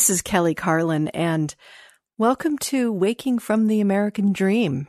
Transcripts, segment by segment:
This is Kelly Carlin, and welcome to Waking from the American Dream.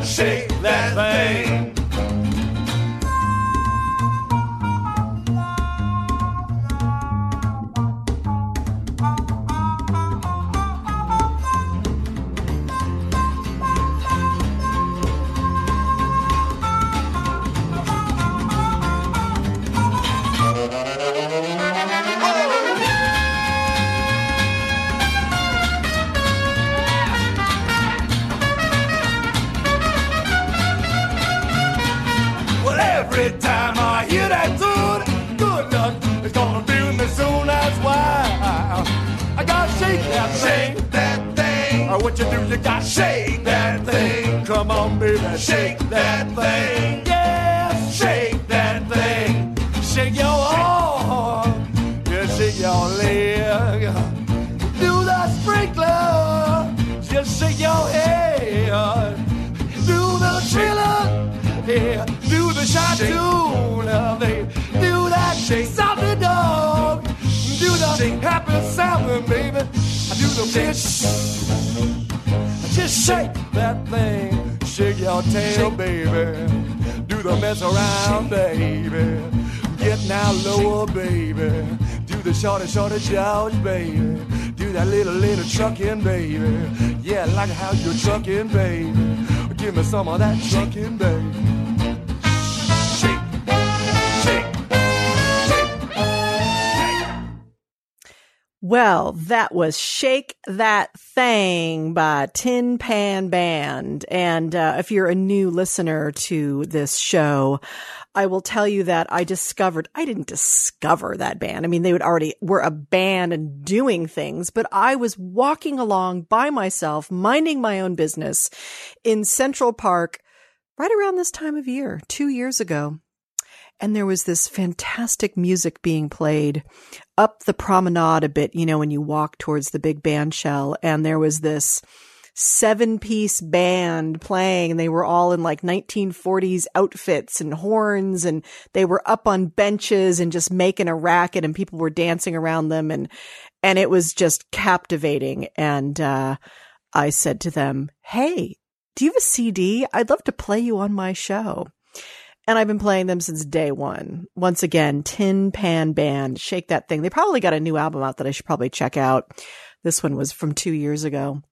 Shake that thing. Shorty, George, baby. Do that little, little trucking, baby. Yeah, like how you're trucking, baby. Give me some of that trucking, baby. Well, that was Shake That Thing by Tin Pan Band. And uh, if you're a new listener to this show, I will tell you that I discovered, I didn't discover that band. I mean, they would already were a band and doing things, but I was walking along by myself, minding my own business in Central Park right around this time of year, two years ago. And there was this fantastic music being played up the promenade a bit, you know, when you walk towards the big band shell. And there was this seven piece band playing. And they were all in like 1940s outfits and horns and they were up on benches and just making a racket and people were dancing around them. And, and it was just captivating. And, uh, I said to them, Hey, do you have a CD? I'd love to play you on my show. And I've been playing them since day one. Once again, Tin Pan Band, Shake That Thing. They probably got a new album out that I should probably check out. This one was from two years ago.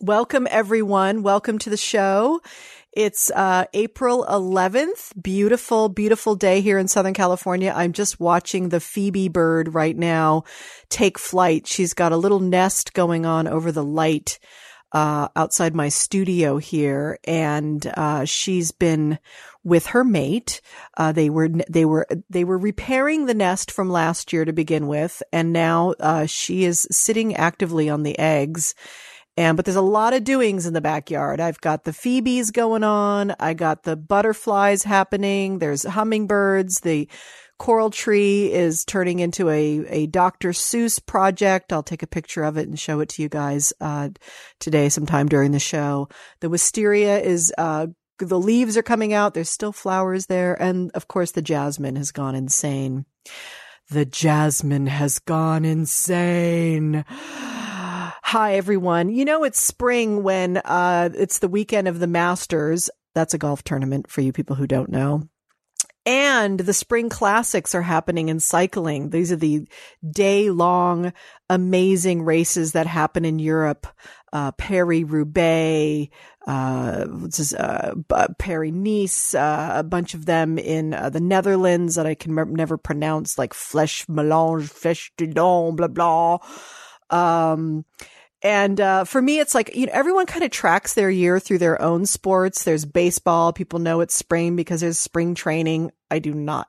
Welcome everyone. Welcome to the show. It's uh, April 11th. Beautiful, beautiful day here in Southern California. I'm just watching the Phoebe bird right now take flight. She's got a little nest going on over the light uh, outside my studio here, and uh, she's been with her mate. Uh, they were they were they were repairing the nest from last year to begin with, and now uh, she is sitting actively on the eggs. And but there's a lot of doings in the backyard. I've got the phoebes going on. I got the butterflies happening. There's hummingbirds. The coral tree is turning into a, a Dr. Seuss project. I'll take a picture of it and show it to you guys, uh, today sometime during the show. The wisteria is, uh, the leaves are coming out. There's still flowers there. And of course, the jasmine has gone insane. The jasmine has gone insane. Hi, everyone. You know, it's spring when, uh, it's the weekend of the Masters. That's a golf tournament for you people who don't know. And the spring classics are happening in cycling. These are the day long, amazing races that happen in Europe. Uh, Paris Roubaix, uh, uh, Paris Nice, uh, a bunch of them in uh, the Netherlands that I can never pronounce, like Flèche Melange, Flèche du Don, blah, blah. Um, and uh, for me, it's like you know everyone kind of tracks their year through their own sports. There's baseball; people know it's spring because there's spring training. I do not.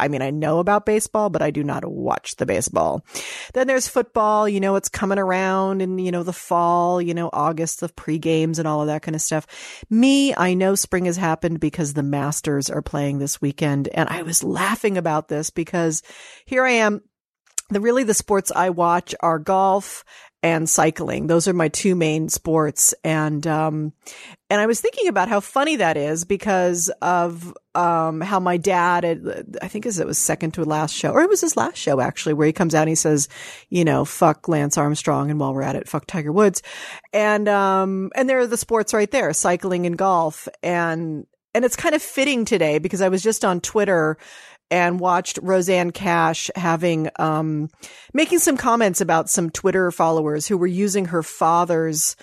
I mean, I know about baseball, but I do not watch the baseball. Then there's football. You know, it's coming around in you know the fall. You know, August of pre games and all of that kind of stuff. Me, I know spring has happened because the Masters are playing this weekend, and I was laughing about this because here I am the really the sports I watch are golf and cycling. Those are my two main sports. And, um, and I was thinking about how funny that is because of, um, how my dad, I think it was second to last show, or it was his last show actually, where he comes out and he says, you know, fuck Lance Armstrong. And while we're at it, fuck Tiger Woods. And, um, and there are the sports right there, cycling and golf. And, and it's kind of fitting today because I was just on Twitter and watched Rosanne Cash having, um, making some comments about some Twitter followers who were using her father's,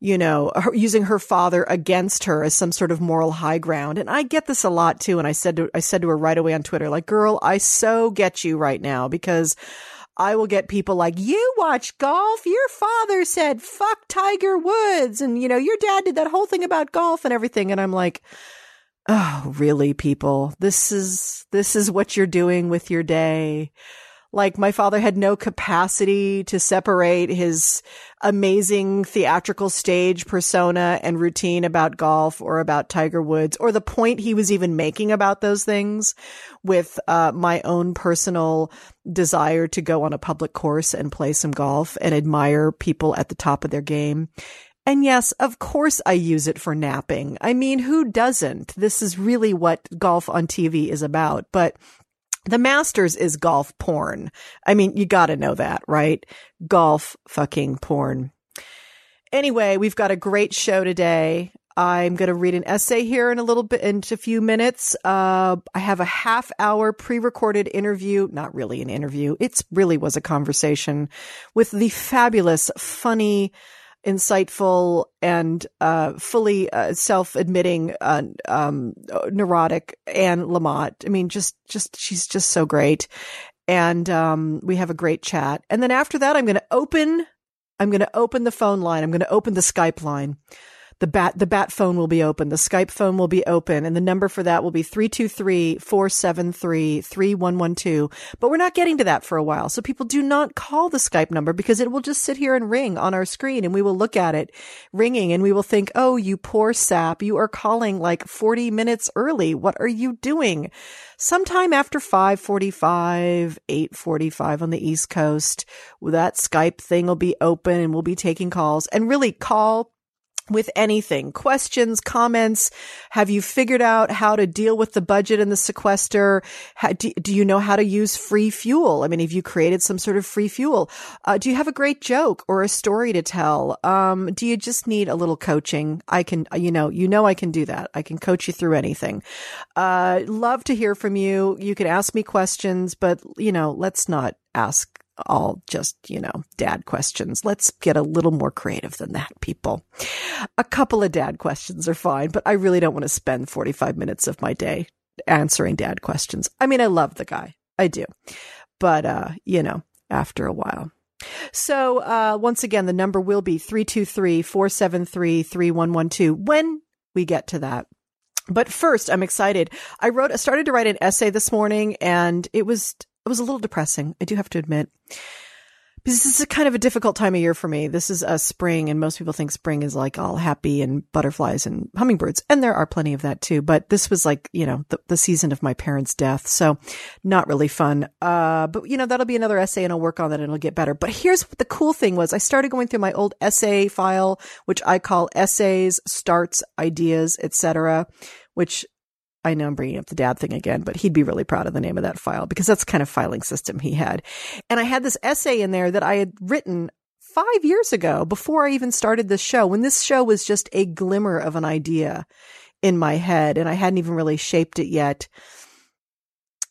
you know, her, using her father against her as some sort of moral high ground. And I get this a lot too. And I said to, I said to her right away on Twitter, like, girl, I so get you right now because I will get people like, you watch golf. Your father said, fuck Tiger Woods. And, you know, your dad did that whole thing about golf and everything. And I'm like, Oh, really, people? This is, this is what you're doing with your day. Like my father had no capacity to separate his amazing theatrical stage persona and routine about golf or about Tiger Woods or the point he was even making about those things with uh, my own personal desire to go on a public course and play some golf and admire people at the top of their game. And yes, of course I use it for napping. I mean, who doesn't? This is really what golf on TV is about. But the Masters is golf porn. I mean, you gotta know that, right? Golf fucking porn. Anyway, we've got a great show today. I'm going to read an essay here in a little bit, in a few minutes. Uh, I have a half hour pre-recorded interview, not really an interview. It really was a conversation with the fabulous, funny, insightful and uh, fully uh, self-admitting uh, um, neurotic Anne Lamott. I mean, just just she's just so great, and um, we have a great chat. And then after that, I'm going to open. I'm going to open the phone line. I'm going to open the Skype line the bat the bat phone will be open the skype phone will be open and the number for that will be 323-473-3112 but we're not getting to that for a while so people do not call the skype number because it will just sit here and ring on our screen and we will look at it ringing and we will think oh you poor sap you are calling like 40 minutes early. What are you doing? Sometime after 545 845 on the east coast that skype thing will be open and we'll be taking calls and really call with anything. Questions comments? Have you figured out how to deal with the budget and the sequester? How, do, do, you know how to use free fuel? I mean have you created some sort of free fuel? Uh, do you have a great joke or a story to tell? Um, do you just need a little coaching? I can you know you know i can do that. I can coach you through anything. Uh, love to hear from you. You can ask me questions but you know let's not ask all just, you know, dad questions. Let's get a little more creative than that, people. A couple of dad questions are fine, but I really don't want to spend 45 minutes of my day answering dad questions. I mean, I love the guy. I do. But, uh, you know, after a while. So, uh, once again, the number will be 323 473 3112 when we get to that. But first, I'm excited. I wrote, I started to write an essay this morning and it was it was a little depressing. I do have to admit. This is a kind of a difficult time of year for me. This is a spring, and most people think spring is like all happy and butterflies and hummingbirds. And there are plenty of that too. But this was like, you know, the, the season of my parents' death. So not really fun. Uh, but you know, that'll be another essay and I'll work on that and it'll get better. But here's what the cool thing was. I started going through my old essay file, which I call essays, starts, ideas, etc., which I know I'm bringing up the dad thing again, but he'd be really proud of the name of that file because that's kind of filing system he had. And I had this essay in there that I had written five years ago before I even started this show, when this show was just a glimmer of an idea in my head and I hadn't even really shaped it yet.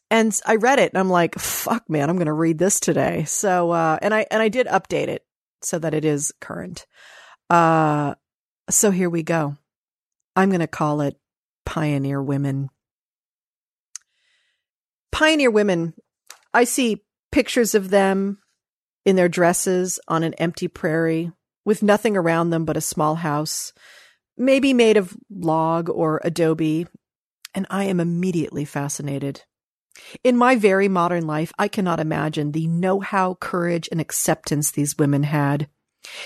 And I read it and I'm like, fuck man, I'm going to read this today. So, uh, and I, and I did update it so that it is current. Uh, so here we go. I'm going to call it pioneer women. Pioneer women, I see pictures of them in their dresses on an empty prairie with nothing around them but a small house, maybe made of log or adobe, and I am immediately fascinated. In my very modern life, I cannot imagine the know how, courage, and acceptance these women had.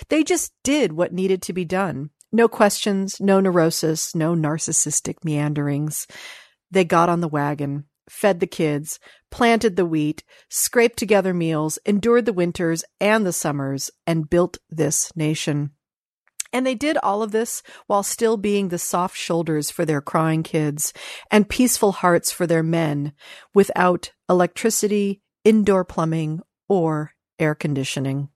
They just did what needed to be done. No questions, no neurosis, no narcissistic meanderings. They got on the wagon, fed the kids, planted the wheat, scraped together meals, endured the winters and the summers, and built this nation. And they did all of this while still being the soft shoulders for their crying kids and peaceful hearts for their men without electricity, indoor plumbing, or air conditioning.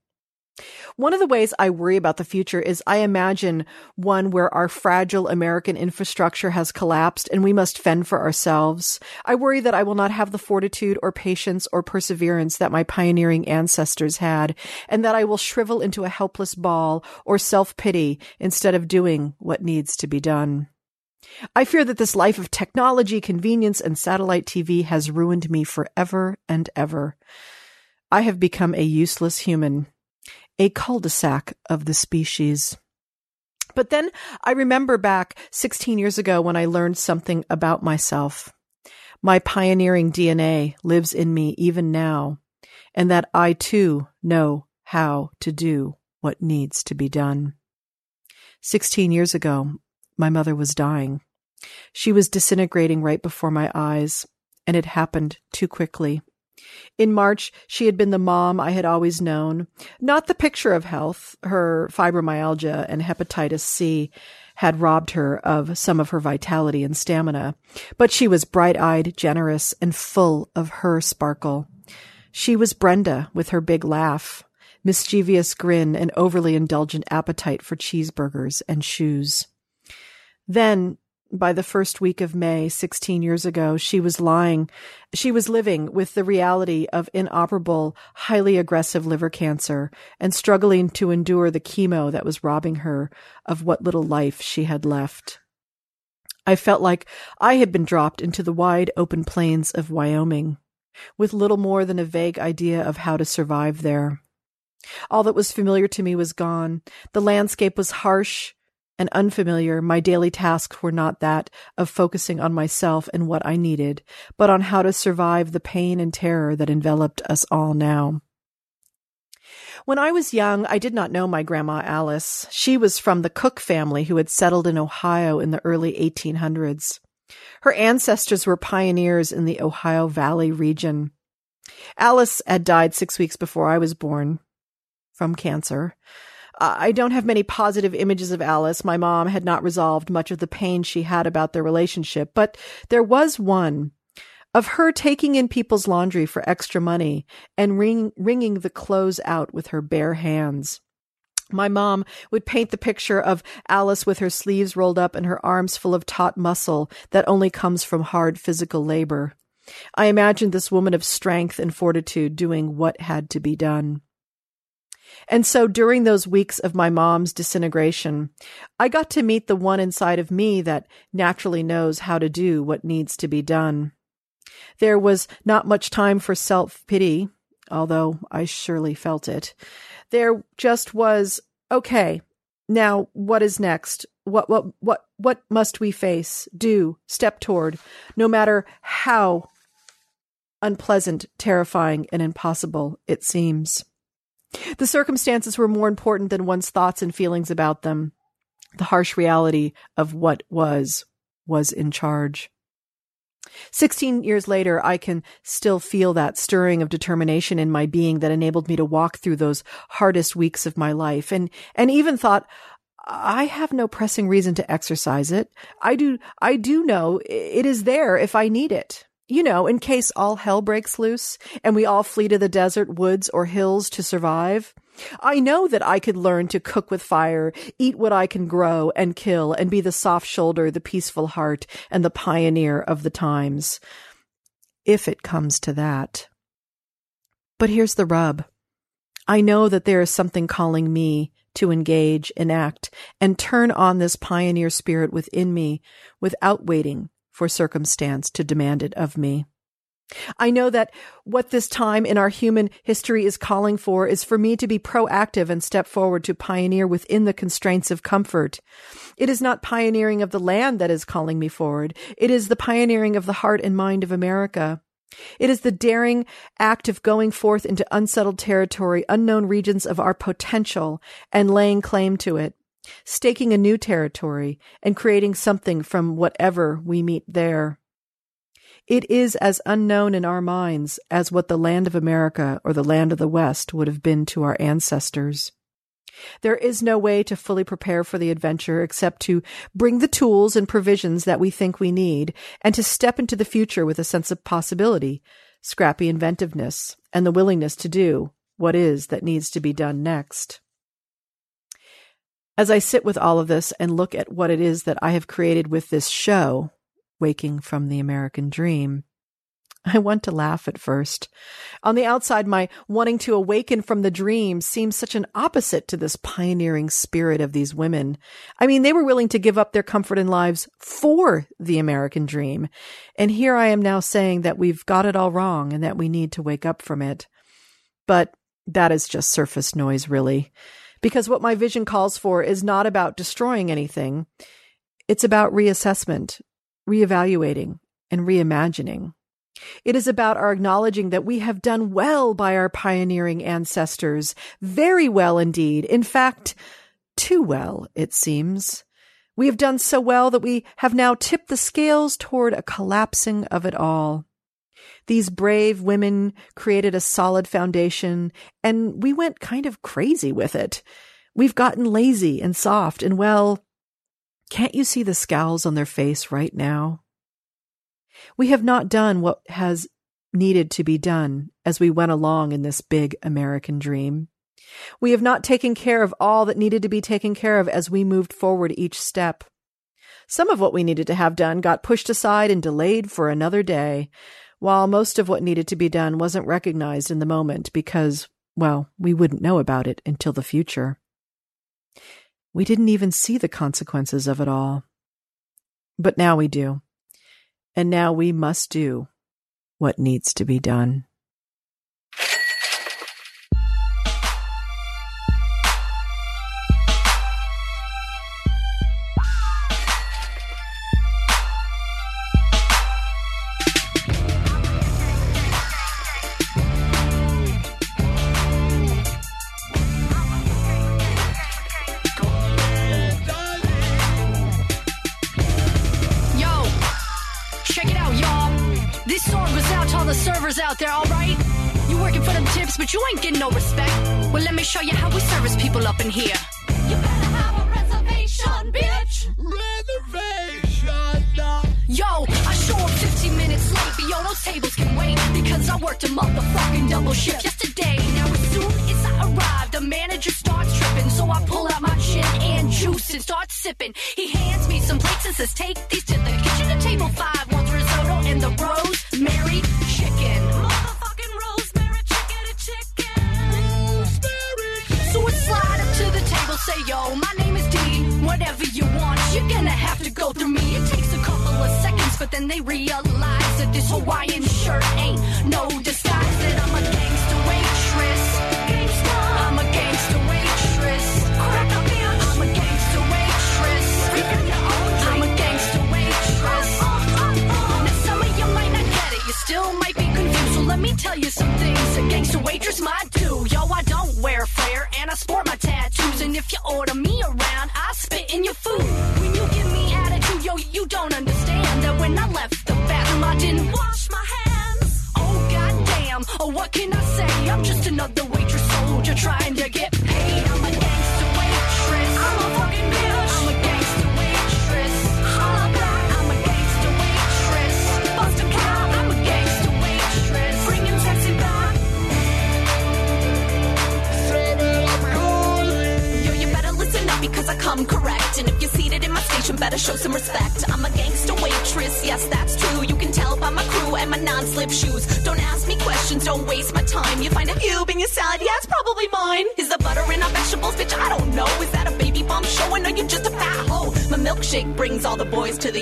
One of the ways I worry about the future is I imagine one where our fragile American infrastructure has collapsed and we must fend for ourselves. I worry that I will not have the fortitude or patience or perseverance that my pioneering ancestors had, and that I will shrivel into a helpless ball or self pity instead of doing what needs to be done. I fear that this life of technology, convenience, and satellite TV has ruined me forever and ever. I have become a useless human a cul-de-sac of the species. But then I remember back 16 years ago when I learned something about myself. My pioneering DNA lives in me even now, and that I too know how to do what needs to be done. 16 years ago, my mother was dying. She was disintegrating right before my eyes, and it happened too quickly. In March, she had been the mom I had always known, not the picture of health. Her fibromyalgia and hepatitis C had robbed her of some of her vitality and stamina, but she was bright eyed, generous, and full of her sparkle. She was Brenda with her big laugh, mischievous grin, and overly indulgent appetite for cheeseburgers and shoes. Then by the first week of May, 16 years ago, she was lying. She was living with the reality of inoperable, highly aggressive liver cancer and struggling to endure the chemo that was robbing her of what little life she had left. I felt like I had been dropped into the wide open plains of Wyoming with little more than a vague idea of how to survive there. All that was familiar to me was gone. The landscape was harsh and unfamiliar, my daily tasks were not that of focusing on myself and what I needed, but on how to survive the pain and terror that enveloped us all now. When I was young, I did not know my grandma Alice. She was from the Cook family who had settled in Ohio in the early 1800s. Her ancestors were pioneers in the Ohio Valley region. Alice had died six weeks before I was born from cancer. Uh, I don't have many positive images of Alice. My mom had not resolved much of the pain she had about their relationship, but there was one of her taking in people's laundry for extra money and wring, wringing the clothes out with her bare hands. My mom would paint the picture of Alice with her sleeves rolled up and her arms full of taut muscle that only comes from hard physical labor. I imagined this woman of strength and fortitude doing what had to be done. And so during those weeks of my mom's disintegration, I got to meet the one inside of me that naturally knows how to do what needs to be done. There was not much time for self pity, although I surely felt it. There just was, okay, now what is next? What, what, what, what must we face, do, step toward, no matter how unpleasant, terrifying, and impossible it seems? The circumstances were more important than one's thoughts and feelings about them. The harsh reality of what was, was in charge. Sixteen years later, I can still feel that stirring of determination in my being that enabled me to walk through those hardest weeks of my life and, and even thought, I have no pressing reason to exercise it. I do, I do know it is there if I need it you know, in case all hell breaks loose and we all flee to the desert, woods, or hills to survive. I know that I could learn to cook with fire, eat what I can grow and kill, and be the soft shoulder, the peaceful heart, and the pioneer of the times. If it comes to that. But here's the rub. I know that there is something calling me to engage, enact, and turn on this pioneer spirit within me without waiting for circumstance to demand it of me. I know that what this time in our human history is calling for is for me to be proactive and step forward to pioneer within the constraints of comfort. It is not pioneering of the land that is calling me forward. It is the pioneering of the heart and mind of America. It is the daring act of going forth into unsettled territory, unknown regions of our potential, and laying claim to it staking a new territory and creating something from whatever we meet there. It is as unknown in our minds as what the land of America or the land of the West would have been to our ancestors. There is no way to fully prepare for the adventure except to bring the tools and provisions that we think we need and to step into the future with a sense of possibility, scrappy inventiveness, and the willingness to do what is that needs to be done next. As I sit with all of this and look at what it is that I have created with this show, Waking from the American Dream, I want to laugh at first. On the outside, my wanting to awaken from the dream seems such an opposite to this pioneering spirit of these women. I mean, they were willing to give up their comfort and lives for the American dream. And here I am now saying that we've got it all wrong and that we need to wake up from it. But that is just surface noise, really because what my vision calls for is not about destroying anything. It's about reassessment, reevaluating, and reimagining. It is about our acknowledging that we have done well by our pioneering ancestors, very well indeed. In fact, too well, it seems. We have done so well that we have now tipped the scales toward a collapsing of it all. These brave women created a solid foundation, and we went kind of crazy with it. We've gotten lazy and soft, and well, can't you see the scowls on their face right now? We have not done what has needed to be done as we went along in this big American dream. We have not taken care of all that needed to be taken care of as we moved forward each step. Some of what we needed to have done got pushed aside and delayed for another day, while most of what needed to be done wasn't recognized in the moment because, well, we wouldn't know about it until the future. We didn't even see the consequences of it all. But now we do. And now we must do what needs to be done.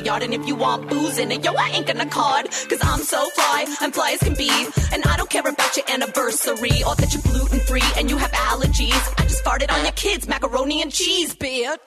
Yard. And if you want booze in it, yo, I ain't gonna card. Cause I'm so fly, I'm fly as can be. And I don't care about your anniversary or that you're gluten free and you have allergies. I just farted on your kids, macaroni and cheese, bitch.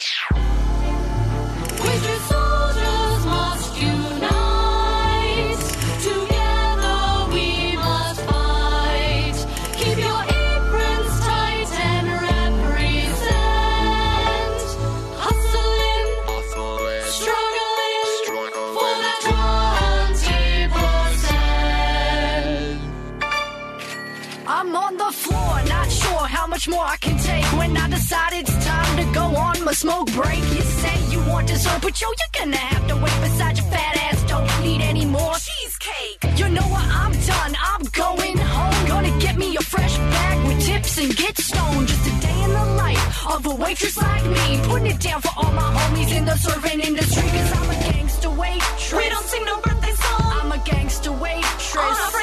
Smoke break, you say you want dessert, but yo, you're gonna have to wait beside your fat ass. Don't need any more cheesecake. You know what? I'm done. I'm going home. Gonna get me a fresh bag with tips and get stoned. Just a day in the life of a waitress like me. Putting it down for all my homies in the serving industry, cause I'm a gangster waitress. We don't sing no birthday song. I'm a gangster waitress.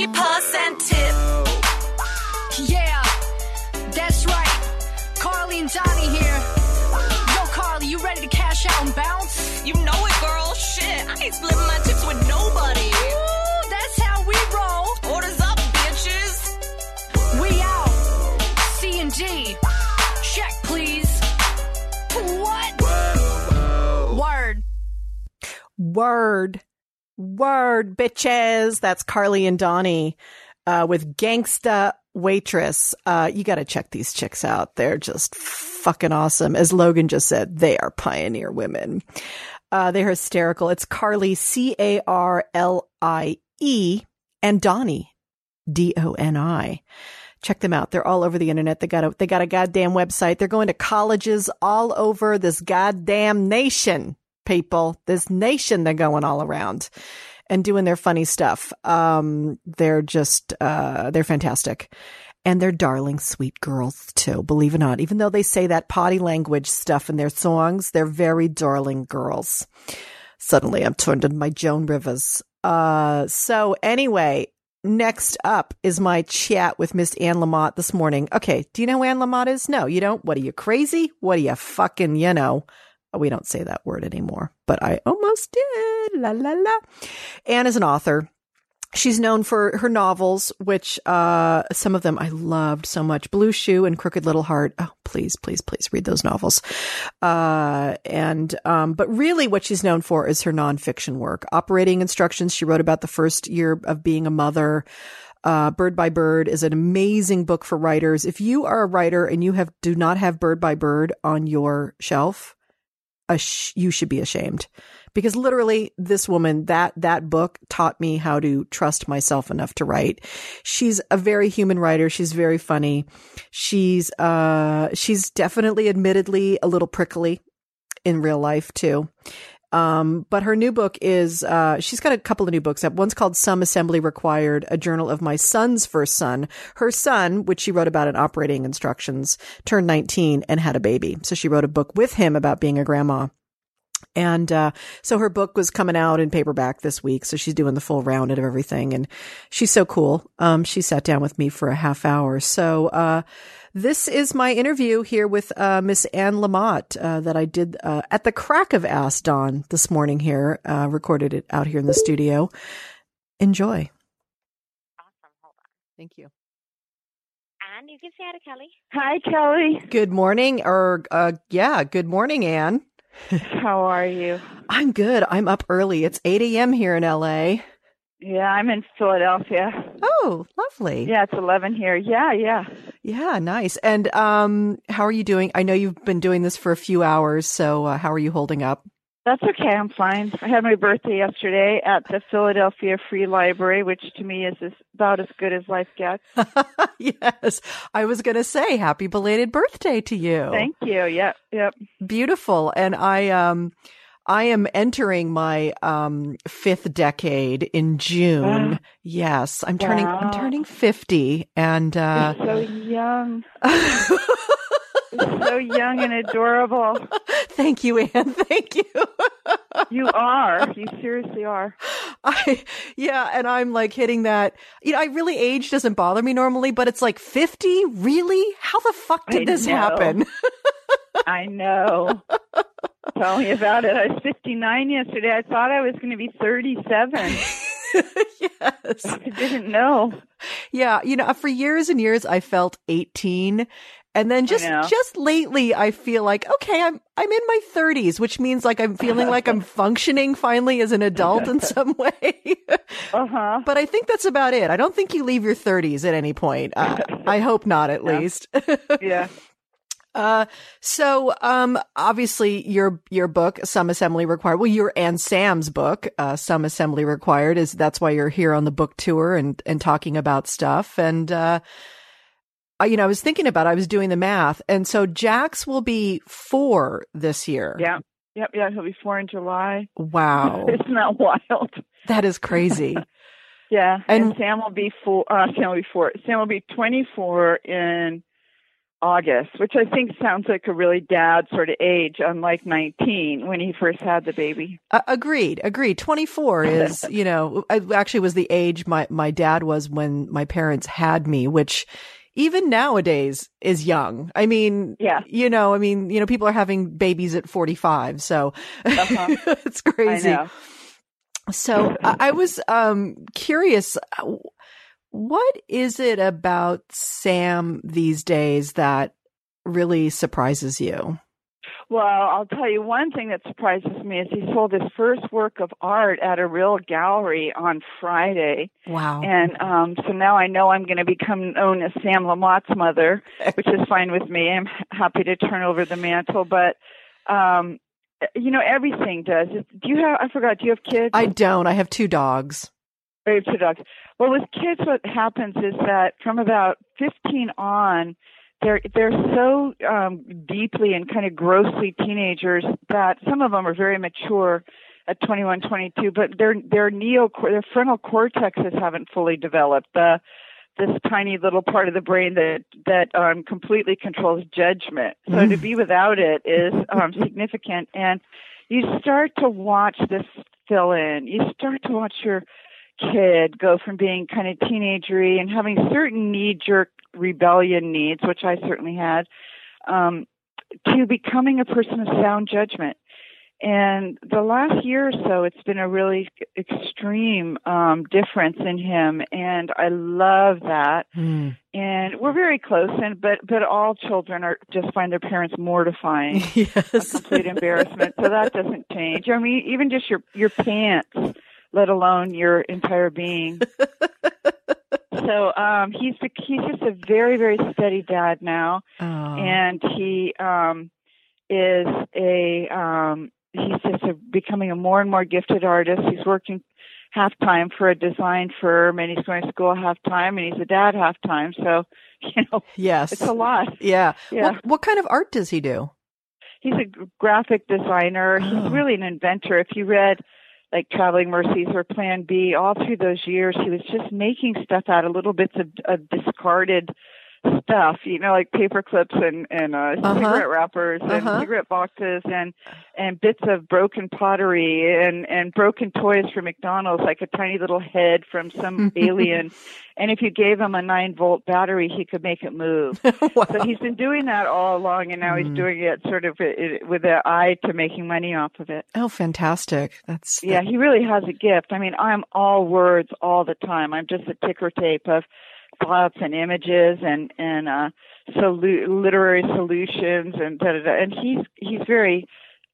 50% tip. Yeah, that's right. Carlie and Johnny here. Yo, Carlie, you ready to cash out and bounce? You know it, girl. Shit, I ain't splitting my tips with nobody. Ooh, that's how we roll. Orders up, bitches. We out. C and G. Check, please. What? Word. Word. Word, bitches. That's Carlie and Doni uh, with Gangsta Waitress. Uh, you got to check these chicks out. They're just fucking awesome. As Logan just said, they are pioneer women. Uh, they're hysterical. It's Carlie, C A R L I E, and Doni, D O N I. Check them out. They're all over the internet. They got a, they got a goddamn website. They're going to colleges all over this goddamn nation, people. This nation they're going all around and doing their funny stuff. Um, they're just, uh, they're fantastic. And they're darling, sweet girls too, believe it or not. Even though they say that potty language stuff in their songs, they're very darling girls. Suddenly I'm turned into my Joan Rivers. Uh, so anyway, next up is my chat with Miss Anne Lamott this morning. Okay. Do you know who Anne Lamott is? No, you don't. What are you crazy? What are you fucking, you know? We don't say that word anymore, but I almost did. La la la. Anne is an author. She's known for her novels, which uh, some of them I loved so much. Blue Shoe and Crooked Little Heart. Oh, please, please, please read those novels. Uh, and um, but really, what she's known for is her nonfiction work. Operating Instructions. She wrote about the first year of being a mother. Uh, Bird by Bird is an amazing book for writers. If you are a writer and you have do not have Bird by Bird on your shelf, sh- you should be ashamed. Because literally this woman that that book taught me how to trust myself enough to write. She's a very human writer. She's very funny. She's uh she's definitely admittedly a little prickly in real life too um, but her new book is, uh, she's got a couple of new books up. One's called Some Assembly Required, a journal of my son's first son. Her son, which she wrote about in operating instructions, turned 19 and had a baby. So she wrote a book with him about being a grandma. And uh, so her book was coming out in paperback this week. So she's doing the full round of everything. And she's so cool. Um, she sat down with me for a half hour. So uh, this is my interview here with uh, Miss Anne Lamott uh, that I did uh, at the crack of ass dawn this morning here, uh, recorded it out here in the studio. Enjoy. Awesome. Hold on. Thank you. And you can say hi to Kelly. Hi, Kelly. Good morning, or yeah, good morning, Anne. How are you? I'm good. I'm up early. It's 8 a.m. here in LA. Yeah, I'm in Philadelphia. Oh, lovely. Yeah, it's 11 here. Yeah, yeah. Yeah, nice. And um how are you doing? I know you've been doing this for a few hours, so uh, how are you holding up? That's okay. I'm fine. I had my birthday yesterday at the Philadelphia Free Library, which to me is as, about as good as life gets. yes. I was going to say happy belated birthday to you. Thank you. Yep. Yep. Beautiful. And I um I am entering my um fifth decade in June. yes, I'm turning Wow. I'm turning 50 and uh You're so young. So young and adorable. thank you Anne. Thank you. You are. You seriously are. I yeah, and I'm like hitting that. You know, I really age doesn't bother me normally, but it's like 50? Really? How the fuck did I this know. happen? I know. Tell me about it. I was 59 yesterday. I thought I was going to be 37. yes. I didn't know. Yeah, you know, for years and years I felt 18 and then just just lately I feel like okay, I'm I'm in my 30s, which means like I'm feeling like I'm functioning finally as an adult in some way. Uh huh. but I think that's about it. I don't think you leave your 30s at any point. Uh, I hope not at Yeah. least. Yeah. Uh, so, um, obviously your, your book, Some Assembly Required, well, your and Sam's book, uh, Some Assembly Required is, that's why you're here on the book tour and, and talking about stuff. And, uh, I, you know, I was thinking about, it, I was doing the math. And so Jax will be four this year. Yeah. Yep. Yeah. He'll be four in July. Wow. Isn't that wild? that is crazy. Yeah. And- And, Sam will be four. Uh, Sam will be four. Sam will be 24 in August, which I think sounds like a really dad sort of age, unlike 19 when he first had the baby. Uh, agreed. Agreed. 24 is, you know, I actually was the age my, my dad was when my parents had me, which even nowadays is young. I mean, Yeah. you know, I mean, you know, people are having babies at 45. So Uh-huh. it's crazy. I know. So I, I was, um, curious. What is it about Sam these days that really surprises you? Well, I'll tell you one thing that surprises me is he sold his first work of art at a real gallery on Friday. Wow. And um, so now I know I'm going to become known as Sam Lamott's mother, which is fine with me. I'm happy to turn over the mantle, but um, you know everything does. Do you have? I forgot. Do you have kids? I don't. I have two dogs. Or you have two dogs. Well, with kids, what happens is that from about 15 on, they're they're so um, deeply and kind of grossly teenagers that some of them are very mature at 21, 22, but their their neo their frontal cortexes haven't fully developed. The this tiny little part of the brain that that um, completely controls judgment. So to be without it is um, significant, and you start to watch this fill in. You start to watch your kid go from being kind of teenagery and having certain knee jerk rebellion needs, which I certainly had, um, to becoming a person of sound judgment. and the last year or so, it's been a really extreme um, difference in him, and I love that. Mm. And we're very close, and but but all children are just find their parents mortifying, Yes. complete embarrassment. So that doesn't change. I mean, even just your your pants, let alone your entire being. so um, he's he's just a very very steady dad now Oh. and he um is a um he's just a, becoming a more and more gifted artist he's working half time for a design firm and he's going to school half time and he's a dad half time so you know yes. it's a lot yeah. yeah What, what kind of art does he do? he's a graphic designer Oh. he's really an inventor if you read like traveling mercies or plan b. All through those years he was just making stuff out of little bits of, of discarded stuff you know like paper clips and and uh, Uh-huh. cigarette wrappers and Uh-huh. cigarette boxes and and bits of broken pottery and and broken toys from mcdonald's like a tiny little head from some alien and if you gave him a nine volt battery he could make it move wow. so he's been doing that all along, and now Mm. he's doing it sort of with an eye to making money off of it. oh, fantastic. That's Yeah, he really has a gift. I mean, I'm all words all the time. I'm just a ticker tape of thoughts and images and and uh, solu- literary solutions and da da da. And he's he's very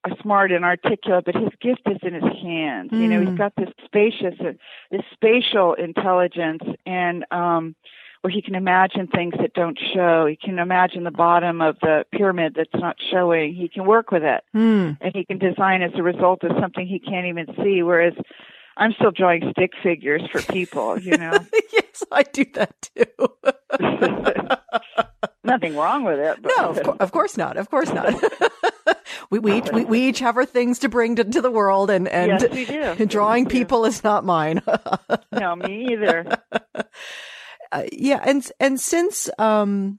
uh, smart and articulate, but his gift is in his hands. You know, Mm. he's got this spacious, uh, this spatial intelligence, and um, where he can imagine things that don't show. He can imagine the bottom of the pyramid that's not showing. He can work with it, Hmm. and he can design as a result of something he can't even see. Whereas I'm still drawing stick figures for people. You know, yes, I do that too. nothing wrong with it. But no, of, cour- of course not. Of course not. we, we, each, we, we each have our things to bring to, to the world, and, and Yes, drawing Yes, people is not mine. no, me either. Uh, yeah, and and since um,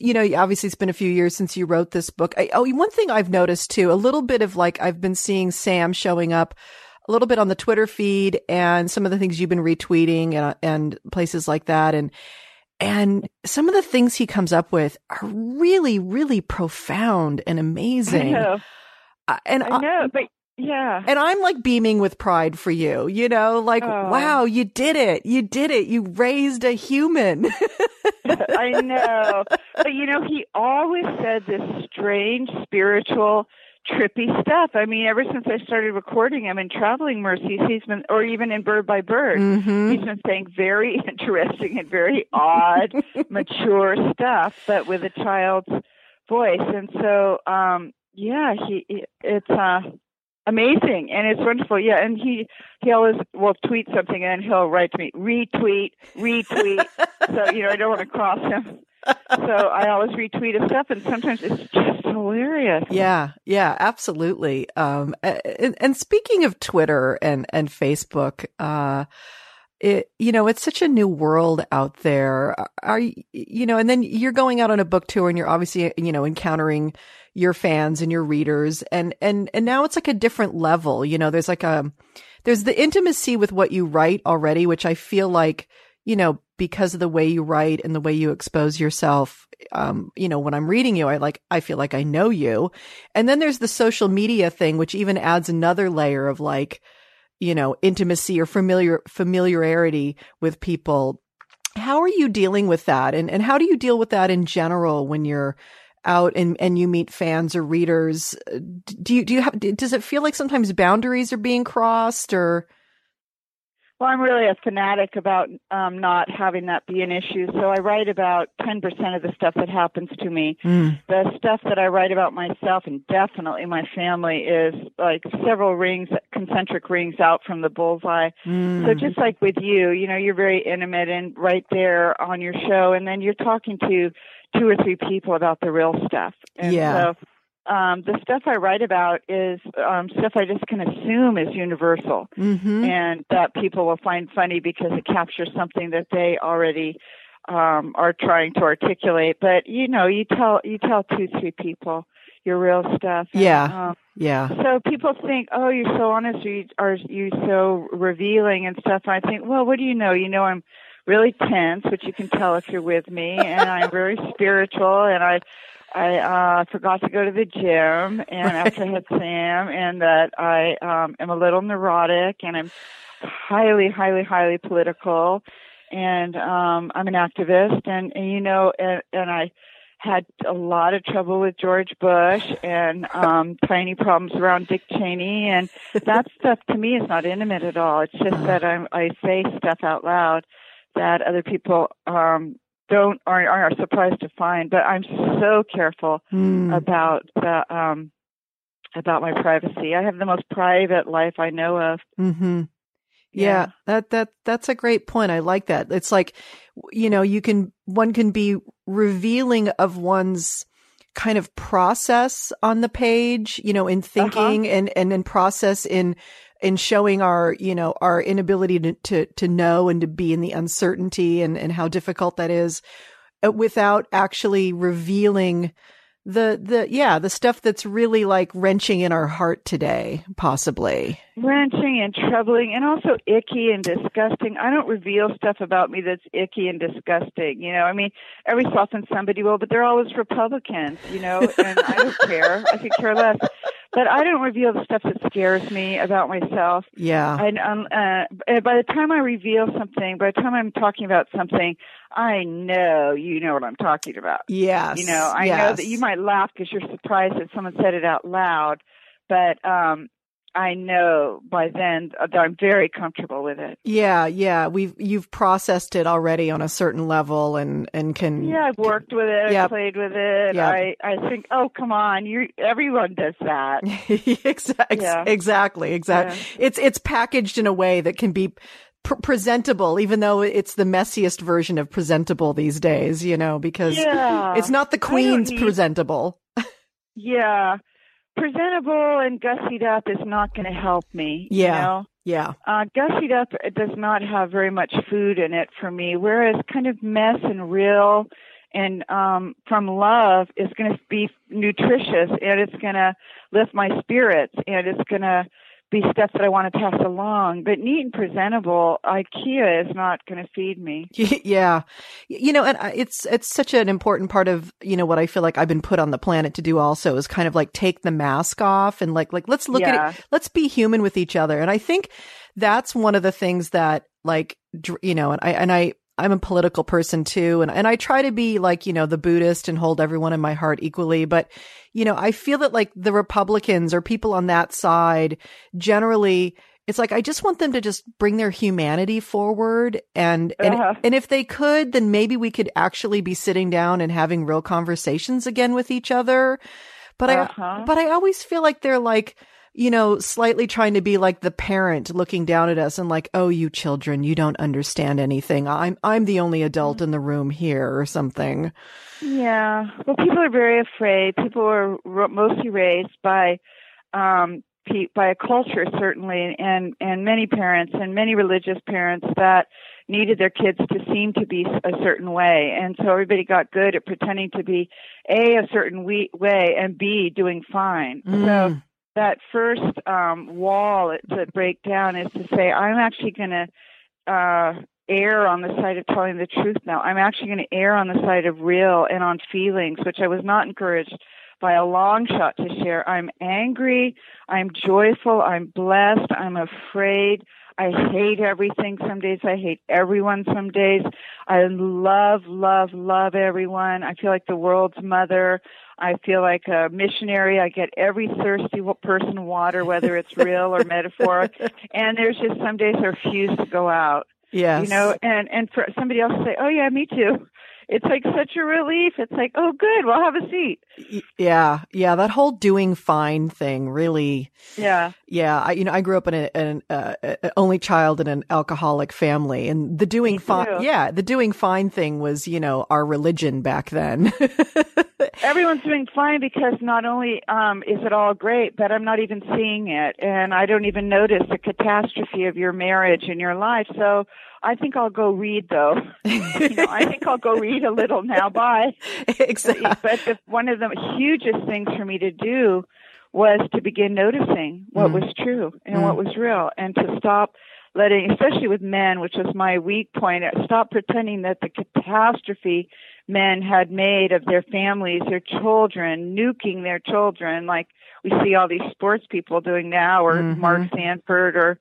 you know, obviously it's been a few years since you wrote this book. I, oh, one thing I've noticed too, a little bit of like I've been seeing Sam showing up a little bit on the Twitter feed and some of the things you've been retweeting and and places like that, and and some of the things he comes up with are really, really profound and amazing. I know. Uh, And I know, but yeah. and I'm like beaming with pride for you, you know, like, Oh. wow, you did it. You did it. You raised a human. I know. But you know, he always said this strange spiritual trippy stuff. I mean, ever since I started recording him in Traveling Mercies, he's been or even in Bird by Bird, Mhm. he's been saying very interesting and very odd, mature stuff, but with a child's voice. And so um yeah, he it's uh amazing and it's wonderful yeah and he he always will tweet something and he'll write to me retweet retweet so you know i don't want to cross him i always retweet his stuff and sometimes it's just hilarious Yeah, yeah, absolutely. Um, and, and speaking of Twitter and, and Facebook, uh, it, you know, it's such a new world out there. Are you, you know, and then you're going out on a book tour and you're obviously, you know, encountering your fans and your readers and, and, and now it's like a different level. You know, there's like a, there's the intimacy with what you write already, which I feel like, you know, because of the way you write and the way you expose yourself, um, you know, when I'm reading you, I like, I feel like I know you. And then there's the social media thing, which even adds another layer of like, you know, intimacy or familiar, familiarity with people. How are you dealing with that? And, and how do you deal with that in general when you're out and, and you meet fans or readers? Uh, Do you, do you have, does it feel like sometimes boundaries are being crossed or? Well i'm really a fanatic about um not having that be an issue so i write about 10% of the stuff that happens to me the stuff that I write about myself and definitely my family is like several rings, concentric rings out from the bullseye. Mm. So just like with you, you know, you're very intimate and right there on your show, and then you're talking to two or three people about the real stuff. And Yeah. So um, the stuff I write about is um, stuff I just can assume is universal Mm-hmm. and that people will find funny because it captures something that they already um are trying to articulate but you know you tell you tell two three people your real stuff And, Yeah. um, Yeah. so people think oh you're so honest or you are you so revealing and stuff and i think well what do you know you know i'm really tense which you can tell if you're with me and i'm very spiritual and i I uh forgot to go to the gym and after I had Sam and that I um am a little neurotic and I'm highly, highly, highly political and um I'm an activist and, and you know and, and I had a lot of trouble with George Bush and um tiny problems around Dick Cheney and that stuff to me is not intimate at all. It's just that I'm I say stuff out loud that other people um don't are are surprised to find. But I'm so careful Mm. about the um about my privacy. I have the most private life I know of. Mm-hmm. Yeah, that that that's a great point. I like that. It's like you know, you can one can be revealing of one's kind of process on the page, you know, in thinking and and in process in in showing our, you know, our inability to to to know and to be in the uncertainty and and how difficult that is uh, without actually revealing the the yeah, the stuff that's really like wrenching in our heart today, possibly. Wrenching and troubling and also icky and disgusting. I don't reveal stuff about me that's icky and disgusting. You know, I mean, every so often somebody will, but they're always Republicans, you know, and I don't care. I could care less. But I don't reveal the stuff that scares me about myself. Yeah. And um, uh, by the time I reveal something, by the time I'm talking about something, I know you know what I'm talking about. Yes. You know, I know that you might laugh because you're surprised that someone said it out loud, but um I know by then that I'm very comfortable with it. Yeah, yeah. We've you've processed it already on a certain level and and can Yeah, I've worked with it, Yep. I've played with it. Yep. I I think, oh come on, you everyone does that. exactly, Yeah. exactly, exactly. It's it's packaged in a way that can be pr- presentable, even though it's the messiest version of presentable these days. You know, because Yeah. it's not the queen's need- presentable. Yeah. Presentable and gussied up is not going to help me. Yeah. You know? Yeah, Uh, gussied up does not have very much food in it for me, whereas kind of mess and real and um, from love is going to be nutritious and it's going to lift my spirits and it's going to be stuff that I want to pass along. But neat and presentable, IKEA is not going to feed me. yeah. You know, and it's it's such an important part of you know what I feel like I've been put on the planet to do. Also, is kind of like take the mask off and like like let's look Yeah. at it. Let's be human with each other. And I think that's one of the things that like you know, and I and I. I'm a political person too, and, and I try to be like, you know, the Buddhist and hold everyone in my heart equally. But, you know, I feel that like the Republicans or people on that side generally, it's like I just want them to just bring their humanity forward and and Uh-huh. and if they could, then maybe we could actually be sitting down and having real conversations again with each other. But Uh-huh. I but I always feel like they're like you know, slightly trying to be like the parent looking down at us and like, "Oh, you children, you don't understand anything. I'm I'm the only adult in the room here or something." Yeah. Well, people are very afraid. People are mostly raised by um by a culture certainly and and many parents and many religious parents that needed their kids to seem to be a certain way and so everybody got good at pretending to be a a certain we- way and b doing fine so Mm. That first um wall to break down is to say i'm actually going to uh err on the side of telling the truth now. I'm actually going to err on the side of real and on feelings, which I was not encouraged by a long shot to share. I'm angry, I'm joyful, I'm blessed, I'm afraid. I hate everything some days. I hate everyone some days. I love, love, love everyone. I feel like the world's mother. I feel like a missionary. I get every thirsty person water, whether it's real or metaphoric. And there's just some days I refuse to go out Yes. you know and and for somebody else to say oh yeah me too it's like such a relief it's like oh good we'll have a seat yeah. Yeah, that whole doing fine thing really yeah Yeah, I you know I grew up in a- an uh, only child in an alcoholic family, and the doing fine. Yeah, the doing fine thing was you know our religion back then. everyone's doing fine because not only um is it all great but i'm not even seeing it and i don't even notice the catastrophe of your marriage and your life so i think i'll go read though you know i think i'll go read a little now bye exactly. but the, one of the hugest things for me to do was to begin noticing what Mm. was true and Mm. what was real and to stop letting especially with men which was my weak point stop pretending that the catastrophe men had made of their families, their children, nuking their children, like we see all these sports people doing now, or Mhm. Mark Sanford, or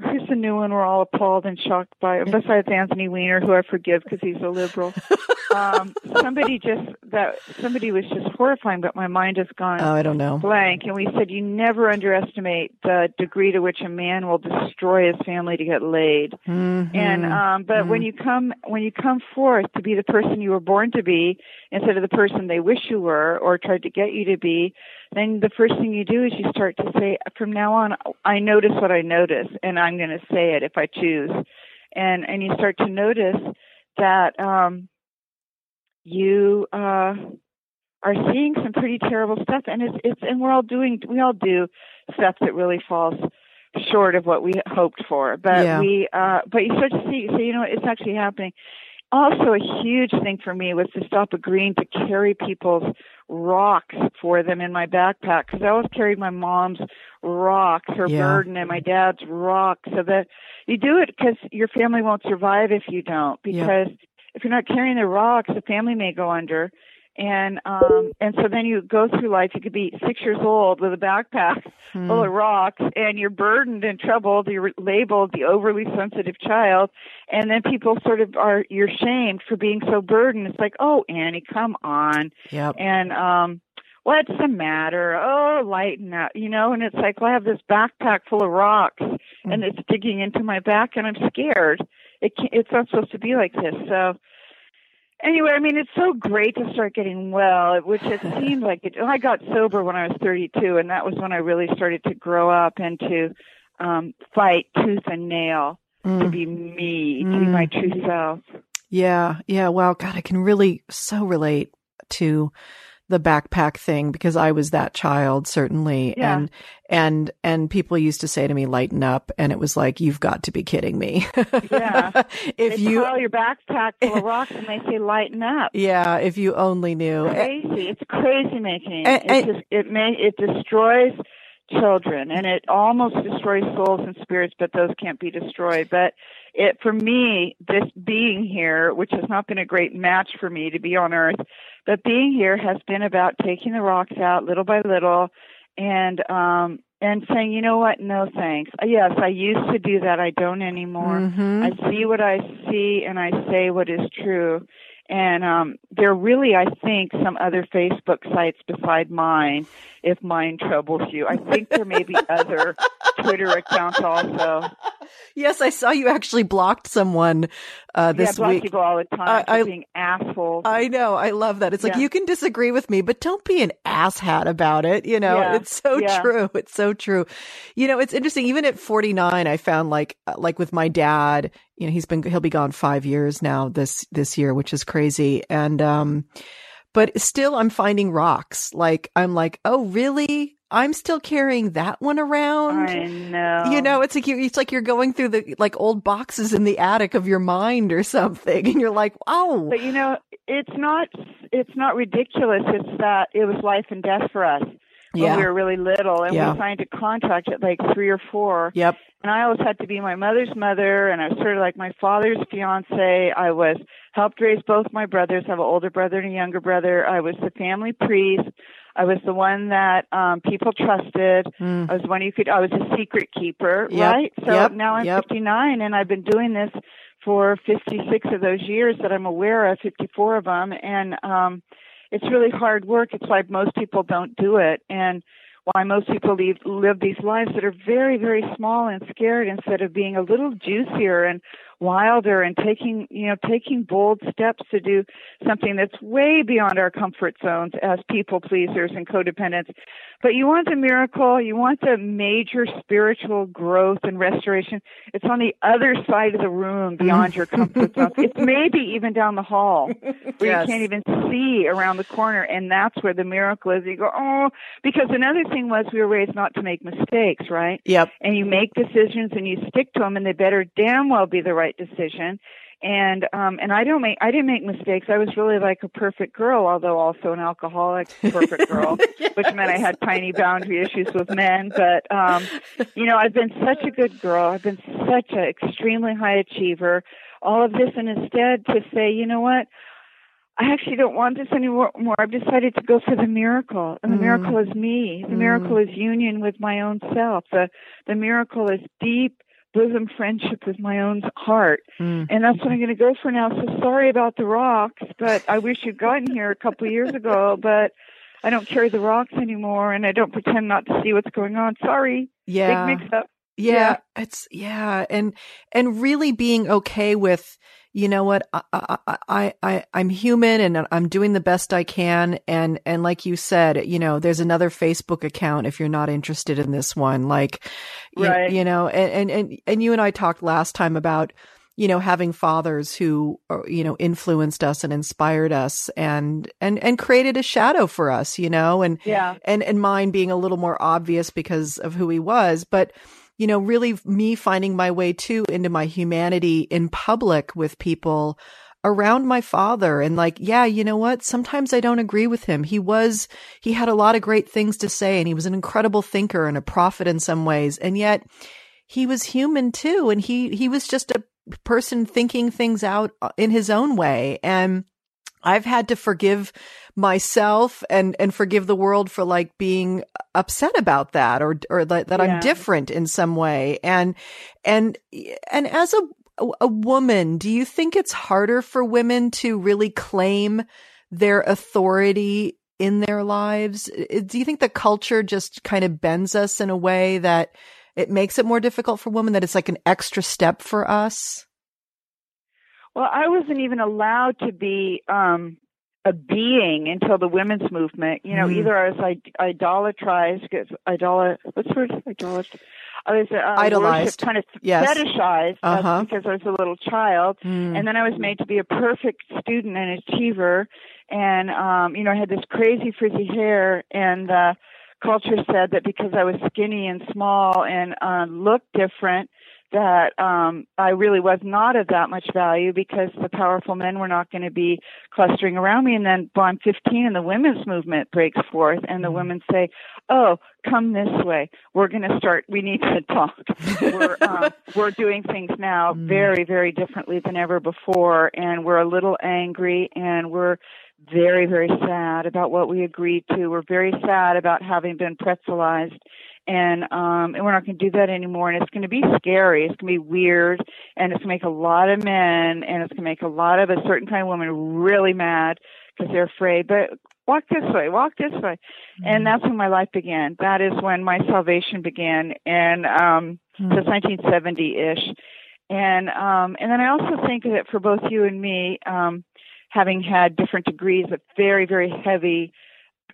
who's the new one we're all appalled and shocked by, besides Anthony Weiner, who I forgive because he's a liberal. um, somebody just that somebody was just horrifying, but my mind has gone Oh, I don't know. blank and we said you never underestimate the degree to which a man will destroy his family to get laid Mhm. and um but when Mhm. you come when you come forth to be the person you were born to be instead of the person they wish you were or tried to get you to be then the first thing you do is you start to say from now on i notice what i notice and i'm going to say it if i choose. And and you start to notice that um you uh are seeing some pretty terrible stuff and it's it's and we're all doing we all do stuff that really falls short of what we hoped for but Yeah. we uh but you start to see so you know it's actually happening. Also a huge thing for me was to stop agreeing to carry people's rocks for them in my backpack because I always carried my mom's rocks, her Yeah. burden, and my dad's rocks. So that you do it because your family won't survive if you don't. Yeah. Because if you're not carrying the rocks, the family may go under. And um and so then you go through life. You could be six years old with a backpack Hmm. full of rocks, and you're burdened and troubled. You're labeled the overly sensitive child, and then people sort of are you're shamed for being so burdened. It's like, oh, Annie, come on, Yep. and um what's the matter oh lighten up you know and it's like well, i have this backpack full of rocks and it's digging into my back and i'm scared it can't, it's not supposed to be like this so anyway i mean it's so great to start getting well which it seemed like it i got sober when i was 32 and that was when i really started to grow up and to um fight tooth and nail to Mm. be me to be Mm. my true self Yeah, yeah. Wow, God, I can really so relate to the backpack thing because I was that child certainly, Yeah. and and and people used to say to me, "Lighten up," and it was like, "You've got to be kidding me." Yeah. if they you, pile your backpack full of rocks and they say lighten up yeah, if you only knew. crazy. It's crazy making. And- it and- just it may it destroys children and it almost destroys souls and spirits, but those can't be destroyed. But it for me, this being here, which has not been a great match for me to be on earth, but being here has been about taking the rocks out little by little and um and saying, you know what, no thanks. Yes, I used to do that. I don't anymore. Mhm. I see what I see and I say what is true. And um, there are really, I think, some other Facebook sites beside mine, if mine troubles you. I think there may be other Twitter accounts also. Yes, I saw you actually blocked someone uh, yeah, this black week. people all the time I- I- being assholes. I know. I love that. It's like you can disagree with me, but don't be an asshat about it. You know, Yeah. it's so Yeah. true. It's so true. You know, it's interesting. Even at 49, I found like, uh, like with my dad, you know, he's been, he'll be gone five years now this, this year, which is crazy. And, um, but still I'm finding rocks. Like, I'm like, oh, really? I'm still carrying that one around. I know. You know, it's like you, it's like you're going through the like old boxes in the attic of your mind or something, and you're like, oh, But you know, it's not it's not ridiculous. It's that it was life and death for us when yeah, we were really little, and Yeah. we signed a contract at like three or four. yep, and I always had to be my mother's mother, and I was sort of like my father's fiance. I was helped raise both my brothers. I have an older brother and a younger brother. I was the family priest. I was the one that um people trusted. Mm. I was one you could. I was a secret keeper, Yep, right? So yep, now I'm yep. 59, and I've been doing this for 56 of those years that I'm aware of, 54 of them, and um it's really hard work. It's why most people don't do it, and why most people leave, live these lives that are very, very small and scared instead of being a little juicier and wilder and taking, you know, taking bold steps to do something that's way beyond our comfort zones as people pleasers and codependents. But you want the miracle, you want the major spiritual growth and restoration. It's on the other side of the room beyond your comfort zone. It's maybe even down the hall where Yes. you can't even see around the corner and that's where the miracle is. You go, oh, because another thing was we were raised not to make mistakes, right? yep, and you make decisions and you stick to them and they better damn well be the right decision and um and i don't make i didn't make mistakes i was really like a perfect girl although also an alcoholic perfect girl which meant i had tiny boundary issues with men but um you know i've been such a good girl i've been such an extremely high achiever all of this and instead to say you know what I actually don't want this anymore. I've decided to go for the miracle, and the Mm. miracle is me. The Mm. miracle is union with my own self. The the miracle is deep bosom friendship with my own heart, Mm. and that's what I'm going to go for now. So sorry about the rocks, but I wish you'd gotten here a couple of years ago. But I don't carry the rocks anymore, and I don't pretend not to see what's going on. Sorry, Yeah. big mix up. yeah, Yeah. it's yeah, and and really being okay with you know what I, I I I I'm human and I'm doing the best I can and and like you said you know there's another Facebook account if you're not interested in this one like you, Right. you know and, and and and you and I talked last time about you know having fathers who uh, you know influenced us and inspired us and and and created a shadow for us you know and Yeah. and and mine being a little more obvious because of who he was but you know really me finding my way too into my humanity in public with people around my father. And like yeah you know what? Sometimes i don't agree with him. He was he had a lot of great things to say and he was an incredible thinker and a prophet in some ways. And yet he was human too. And he he was just a person thinking things out uh, in his own way. And I've had to forgive myself and and forgive the world for like being upset about that or or that, that Yeah. I'm different in some way. And and and as a a woman do you think it's harder for women to really claim their authority in their lives? Do you think the culture just kind of bends us in a way that it makes it more difficult for women that it's like an extra step for us Well, I wasn't even allowed to be um a being until the women's movement. You know, Mhm. either I was like idolatrized, idol, what's the word? Idolatrized. I was uh, Idolized. kind of Yes. fetishized uh, Uh-huh. because I was a little child, Mm. and then I was made to be a perfect student and achiever. And um, you know, I had this crazy frizzy hair, and uh, culture said that because I was skinny and small and uh, looked different, that um, I really was not of that much value because the powerful men were not going to be clustering around me. And then, well, I'm 15, and the women's movement breaks forth, and the Mhm. women say, "Oh, come this way. We're going to start. We need to talk. we're um, we're doing things now Mm. very, very differently than ever before, and we're a little angry, and we're very, very sad about what we agreed to. We're very sad about having been pretzelized." And um and we're not going to do that anymore and it's going to be scary. It's going to be weird and it's going to make a lot of men and it's going to make a lot of a certain kind of women really mad because they're afraid. But walk this way, walk this way. And that's when my life began. That is when my salvation began. And um Mm. it's 1970-ish. And um and then I also think that for both you and me um having had different degrees of very very heavy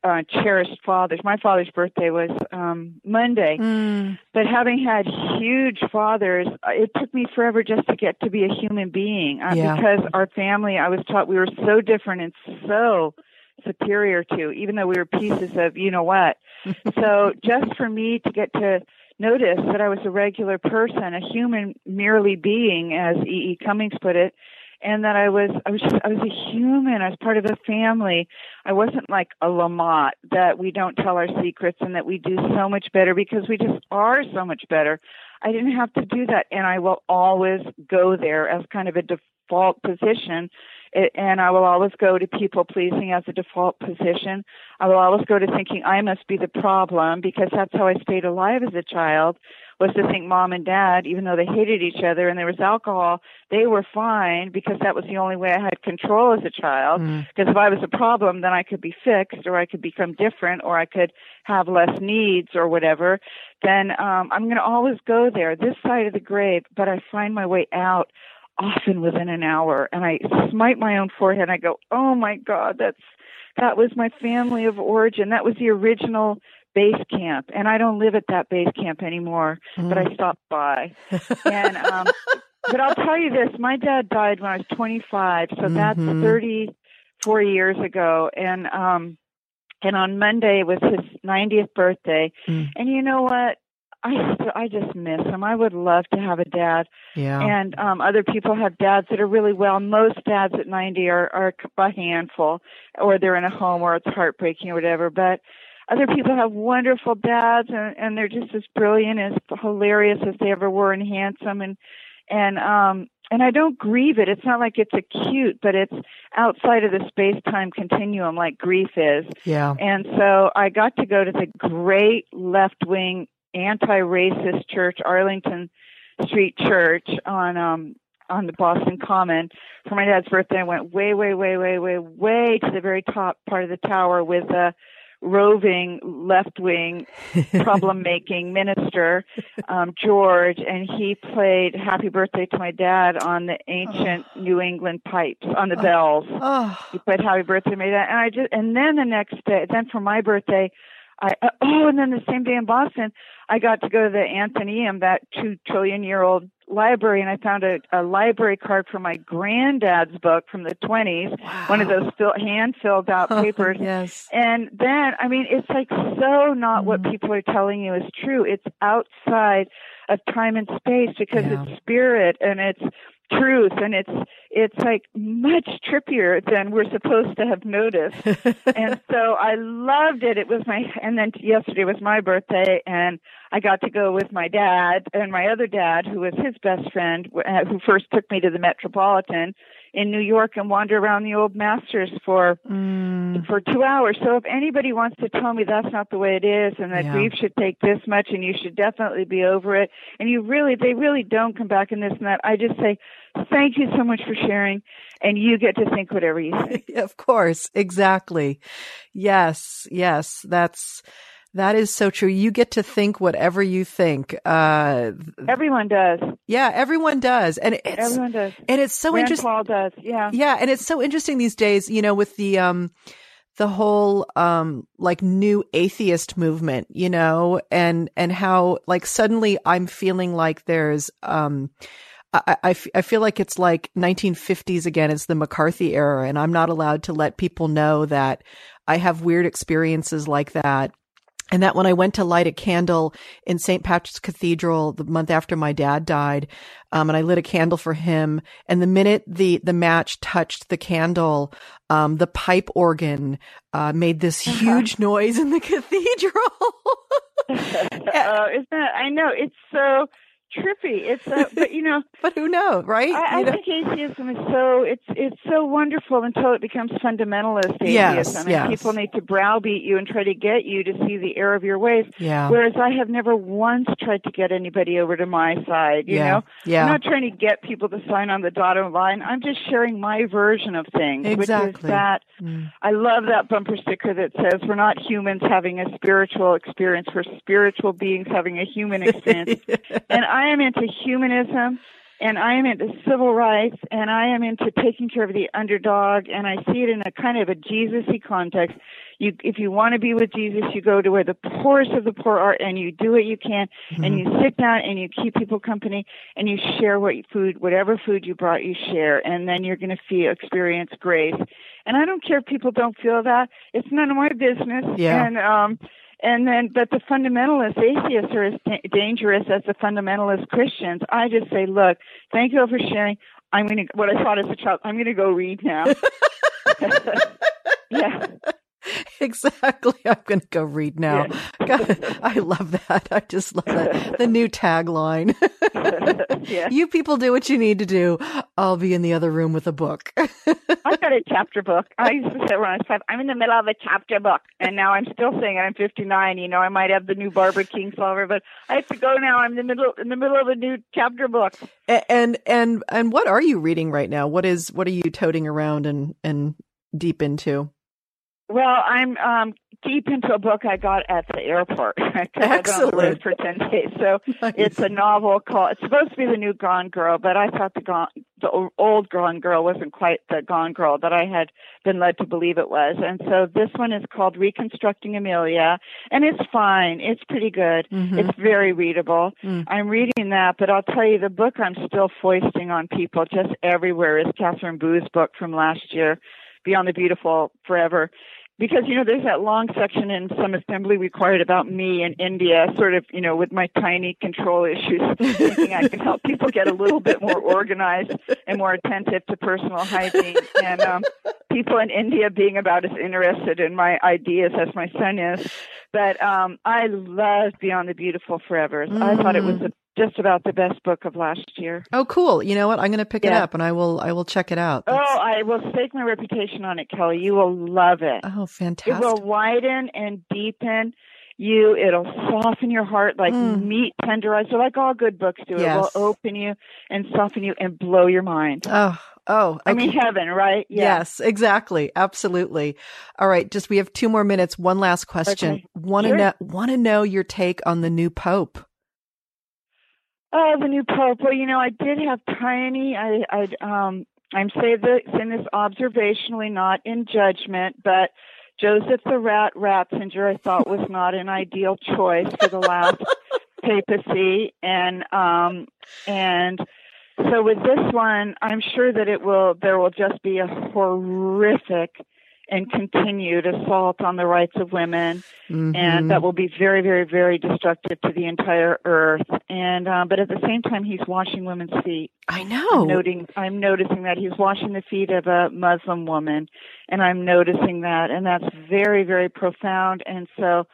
uh cherished fathers. My father's birthday was um Monday. Mm. But having had huge fathers, uh, it took me forever just to get to be a human being uh, Yeah. because our family, I was taught we were so different and so superior to, even though we were pieces of you know what. so just for me to get to notice that I was a regular person, a human merely being, as E. E. Cummings put it, and that I was I was just I was a human. I was part of a family. I wasn't like a Lamott that we don't tell our secrets and that we do so much better because we just are so much better. I didn't have to do that, and I will always go there as kind of a default position. It, and I will always go to people pleasing as a default position. I will always go to thinking I must be the problem because that's how I stayed alive as a child was to think mom and dad, even though they hated each other and there was alcohol, they were fine because that was the only way I had control as a child. Mm. Because if I was a problem, then I could be fixed or I could become different or I could have less needs or whatever. Then um, I'm going to always go there, this side of the grave, but I find my way out often within an hour and I smite my own forehead and I go, oh my God, that's that was my family of origin. That was the original base camp, and I don't live at that base camp anymore. But I stopped by, and um, but I'll tell you this: my dad died when I was 25, so that's Mhm. 34 years ago, and um, and on Monday was his 90th birthday, Mm. and you know what? I I just miss him. I would love to have a dad Yeah. and um other people have dads that are really well most dads at 90 are are a handful or they're in a home or it's heartbreaking or whatever but other people have wonderful dads and and they're just as brilliant as hilarious as they ever were and handsome and and um and I don't grieve it. It's not like it's acute, but it's outside of the space time continuum like grief is. Yeah. And so I got to go to the great left wing anti racist church, Arlington Street Church on um on the Boston Common for my dad's birthday. I went way, way, way, way, way, way to the very top part of the tower with a roving left wing problem making minister, um, George, and he played Happy Birthday to my dad on the ancient New England pipes, on the bells. Oh, He played Happy Birthday to my dad. And I just and then the next day then for my birthday I uh, oh and then the same day in Boston I got to go to the Athenaeum, that two trillion year old library and I found a, a library card for my granddad's book from the twenties, one of those fill, hand filled out papers. yes. And then, I mean, it's like so not what Mm-hmm. people are telling you is true. It's outside of time and space because Yeah. it's spirit and it's truth and it's it's like much trippier than we're supposed to have noticed. and so I loved it. It was my and then yesterday was my birthday and I got to go with my dad and my other dad who was his best friend uh, who first took me to the Metropolitan in New York and wander around the old masters for Mm, for two hours. So if anybody wants to tell me that's not the way it is and that Yeah. grief should take this much and you should definitely be over it and you really they really don't come back in this and that, I just say thank you so much for sharing and you get to think whatever you think. of course. Exactly. Yes. Yes. That's, that is so true. You get to think whatever you think. Uh, Everyone does. yeah, everyone does. And it's, Everyone does. and it's so interesting. Paul does. Yeah. Yeah, and it's so interesting these days, you know, with the um the whole um like new atheist movement, you know, and and how like suddenly I'm feeling like there's um I, I, f- I feel like it's like 1950s again. It's the McCarthy era, and I'm not allowed to let people know that I have weird experiences like that. And that when I went to light a candle in St. Patrick's Cathedral the month after my dad died, um, and I lit a candle for him, and the minute the the match touched the candle, um, the pipe organ uh, made this huge noise in the cathedral. uh, isn't it? I know it's so trippy. It's uh, but you know but who knows, right? I, I know? think atheism is so it's it's so wonderful until it becomes fundamentalist atheism, Yes, and yes. people need to browbeat you and try to get you to see the error of your ways. yeah, Whereas I have never once tried to get anybody over to my side. You yeah, know, yeah. I'm not trying to get people to sign on the dotted line. I'm just sharing my version of things, which is Exactly. that Mm. I love that bumper sticker that says we're not humans having a spiritual experience, we're spiritual beings having a human experience. and I am into humanism and I am into civil rights and I am into taking care of the underdog and I see it in a kind of a Jesus-y context. You, if you want to be with Jesus, you go to where the poorest of the poor are and you do what you can and you sit down and you keep people company and you share what food, whatever food you brought, you share and then you're going to feel, experience grace. And I don't care if people don't feel that. It's none of my business. Yeah. And, um, and then, but the fundamentalist atheists are as da- dangerous as the fundamentalist Christians. I just say, look, thank you all for sharing. I'm going to, what I thought as a child, I'm going to go read now. yeah. exactly. I'm going to go read now. God, I love that. I just love that. The new tagline. yeah. you people do what you need to do. I'll be in the other room with a book. I've got a chapter book. I used to say when I was five, I'm in the middle of a chapter book. And now I'm still saying. I'm 59. You know, I might have the new Barbara Kingsolver, but I have to go now. I'm in the middle, in the middle of a new chapter book. And and and what are you reading right now? What is what are you toting around and and deep into? Well, I'm um deep into a book I got at the airport. 'Cause I've been on the Excellent. for ten days. So it's a novel called. It's supposed to be the new Gone Girl, but I thought the Gone, the old Gone Girl wasn't quite the Gone Girl that I had been led to believe it was. And so this one is called Reconstructing Amelia, and it's fine. It's pretty good. Mhm. It's very readable. Mm. I'm reading that, but I'll tell you, the book I'm still foisting on people just everywhere is Katherine Boo's book from last year, Beyond the Beautiful Forever because you know there's that long section in some assembly required about me in India, sort of you know with my tiny control issues, thinking I can help people get a little bit more organized and more attentive to personal hygiene. And um, people in India being about as interested in my ideas as my son is. But um, I loved Beyond the Beautiful Forever. I thought it was Mm. the, just about the best book of last year. Oh, cool. You know what? I'm going to pick it up and I will, I will check it out. Oh, I will stake my reputation on it, Kelly. You will love it. oh, fantastic! It will widen and deepen you. It'll soften your heart like Mm. meat tenderizer, like all good books do. Yes. It will open you and soften you and blow your mind. Oh, oh, I mean, okay. heaven, right? Yeah. Yes, exactly. Absolutely. All right. Just, we have two more minutes. One last question. Okay. Want to Sure. know, want to know your take on the new Pope? Oh, the new pope. Well, you know, I did have tiny. I, I, um, I'm saying this in this observationally, not in judgment, but Joseph the Rat Ratzinger, I thought was not an ideal choice for the last papacy, and um, and so with this one, I'm sure that it will. There will just be a horrific and continued assault on the rights of women Mhm. and that will be very, very, very destructive to the entire earth. And uh, but at the same time, he's washing women's feet. I know. I'm noting, I'm noticing that he's washing the feet of a Muslim woman, and I'm noticing that, and that's very, very profound. And so.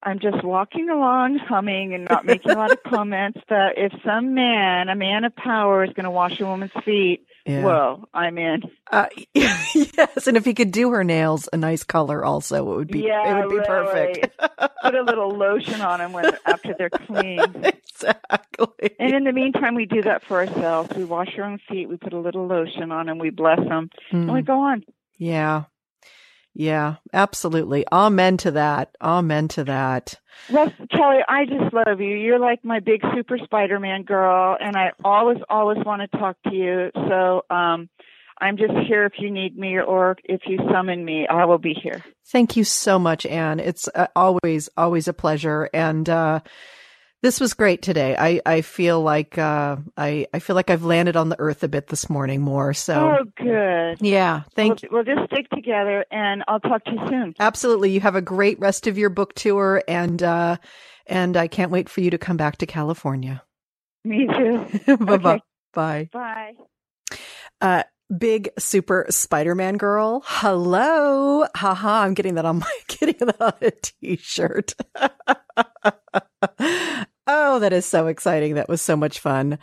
I'm just walking along, humming, and not making a lot of comments. But if some man, a man of power, is going to wash a woman's feet, Yeah. whoa, I'm in. Uh, yes, and if he could do her nails a nice color, also it would be Yeah, it would be perfect. Put a little lotion on them when after they're clean. exactly. And in the meantime, we do that for ourselves. We wash our own feet. We put a little lotion on them. We bless them, and we Mm, go on. yeah, yeah, absolutely. Amen to that. Amen to that. Well, Kelly, I just love you. You're like my big super Spider-Man girl, and I always, always want to talk to you. So, um, I'm just here if you need me, or if you summon me, I will be here. Thank you so much, Anne. It's uh, always always a pleasure, and uh, this was great today. I I feel like uh, I I feel like I've landed on the earth a bit this morning more. So Oh, good. yeah, thank we'll, we'll just stick together, and I'll talk to you soon. Absolutely. You have a great rest of your book tour and uh and I can't wait for you to come back to California. Me too. Bye-bye. Okay. Bye. Bye. Uh big super Spider-Man girl. Hello. Haha, I'm getting that on my getting that on a t-shirt. oh, that is so exciting. That was so much fun.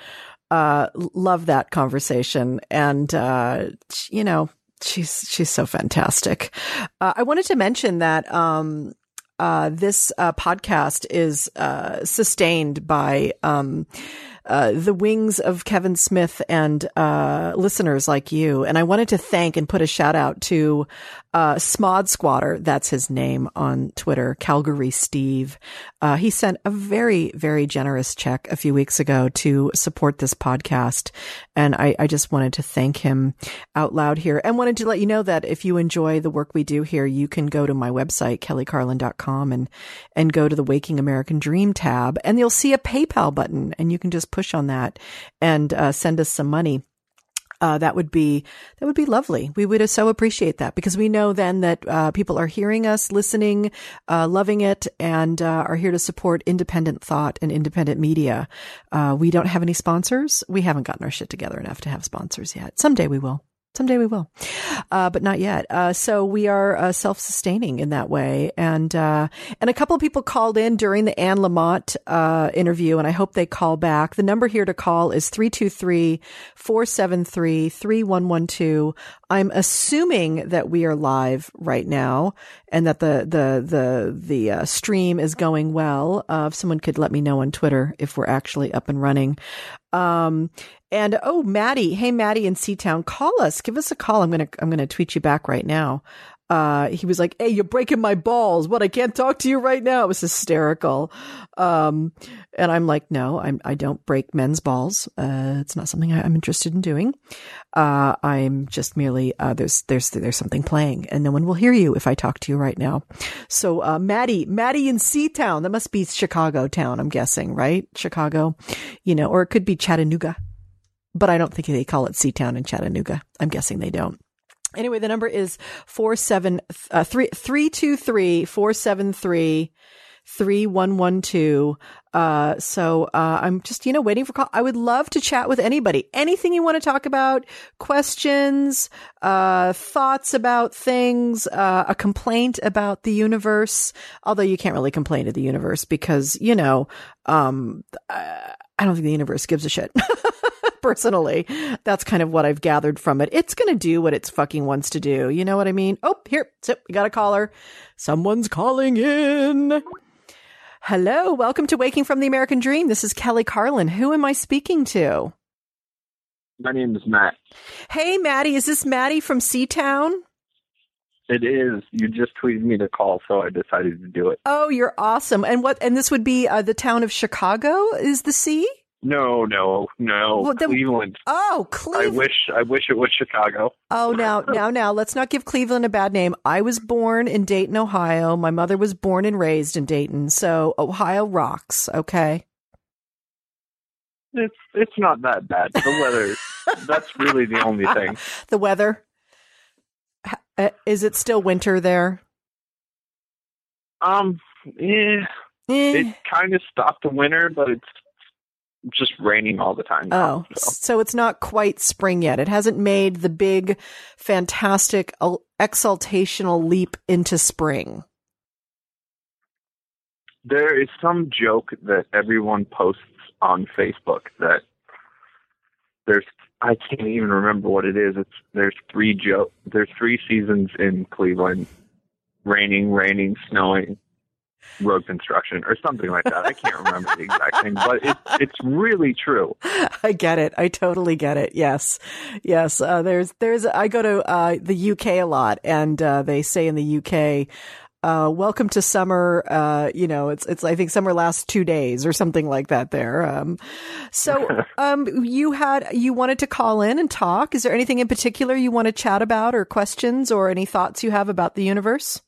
Uh love that conversation and uh you know, she's she's so fantastic. Uh, I wanted to mention that um, uh, this uh, podcast is uh, sustained by um, uh, the wings of Kevin Smith and uh, listeners like you. And I wanted to thank and put a shout out to uh, Smod Squatter. That's his name on Twitter, Calgary Steve. Uh, he sent a very, very generous check a few weeks ago to support this podcast. And I, I just wanted to thank him out loud here and wanted to let you know that if you enjoy the work we do here, you can go to my website, kellycarlin.com and, and go to the Waking American Dream tab and you'll see a PayPal button and you can just push on that and uh, send us some money. Uh, that would be that would be lovely. We would so appreciate that because we know then that uh, people are hearing us, listening, uh, loving it, and uh, are here to support independent thought and independent media. Uh, we don't have any sponsors. We haven't gotten our shit together enough to have sponsors yet. Someday we will. Someday we will, uh, but not yet. Uh, so we are uh, self-sustaining in that way, and uh, and a couple of people called in during the Anne Lamott uh, interview, and I hope they call back. The number here to call is 323-473-3112. I'm assuming that we are live right now, and that the the the the uh, stream is going well. If someone could let me know on Twitter if we're actually up and running. Um, and oh, Maddie, hey Maddie in Seatown, call us, give us a call. I'm gonna I'm gonna tweet you back right now. Uh, he was like, "Hey, you're breaking my balls. What? I can't talk to you right now." It was hysterical. Um, and I'm like, "No, I'm I don't break men's balls. Uh, it's not something I, I'm interested in doing. Uh, I'm just merely uh, there's there's there's something playing, and no one will hear you if I talk to you right now." So, uh, Maddie, Maddie in Seatown, that must be Chicago town, I'm guessing, right? Chicago, you know, or it could be Chattanooga but I don't think they call it Seatown in Chattanooga. I'm guessing they don't. Anyway, the number is four seven uh, three three two three four seven three three one one two. Uh, so uh, I'm just you know waiting for call. I would love to chat with anybody. Anything you want to talk about? Questions, uh, thoughts about things, a complaint about the universe. Although you can't really complain to the universe because you know, um, I don't think the universe gives a shit. Personally, that's kind of what I've gathered from it. It's going to do what it's fucking wants to do. You know what I mean? Oh, here, so we got a caller. Someone's calling in. Hello, welcome to Waking from the American Dream. This is Kelly Carlin. Who am I speaking to? My name is Matt. Hey, Maddie, is this Maddie from Seatown? It is. You just tweeted me to call, so I decided to do it. Oh, you're awesome. And what? And this would be uh, the town of Chicago. Is the sea? No, no, no. Well, then- Cleveland. Oh, I Cleveland. wish. I wish it was Chicago. Oh, now, now, now, let's not give Cleveland a bad name. I was born in Dayton, Ohio. My mother was born and raised in Dayton. So Ohio rocks. Okay. It's it's not that bad. The weather. that's really the only thing. The weather. Uh, Is it still winter there? Um. Yeah. Eh. It kind of stopped the winter, but it's just raining all the time. Oh, so. so it's not quite spring yet. It hasn't made the big, fantastic, exaltational leap into spring. There is some joke that everyone posts on Facebook that there's I can't even remember what it is. It's there's three joke there's three seasons in Cleveland. Raining, raining, snowing, road construction or something like that. I can't remember the exact thing, but it's it's really true. I get it. I totally get it. Yes, yes. Uh, there's, there's. I go to uh, the UK a lot, and uh, they say in the UK, uh, "Welcome to summer." Uh, you know, it's, it's. I think summer lasts two days or something like that. There. Um, so, um, you had, you wanted to call in and talk. Is there anything in particular you want to chat about, or questions, or any thoughts you have about the universe?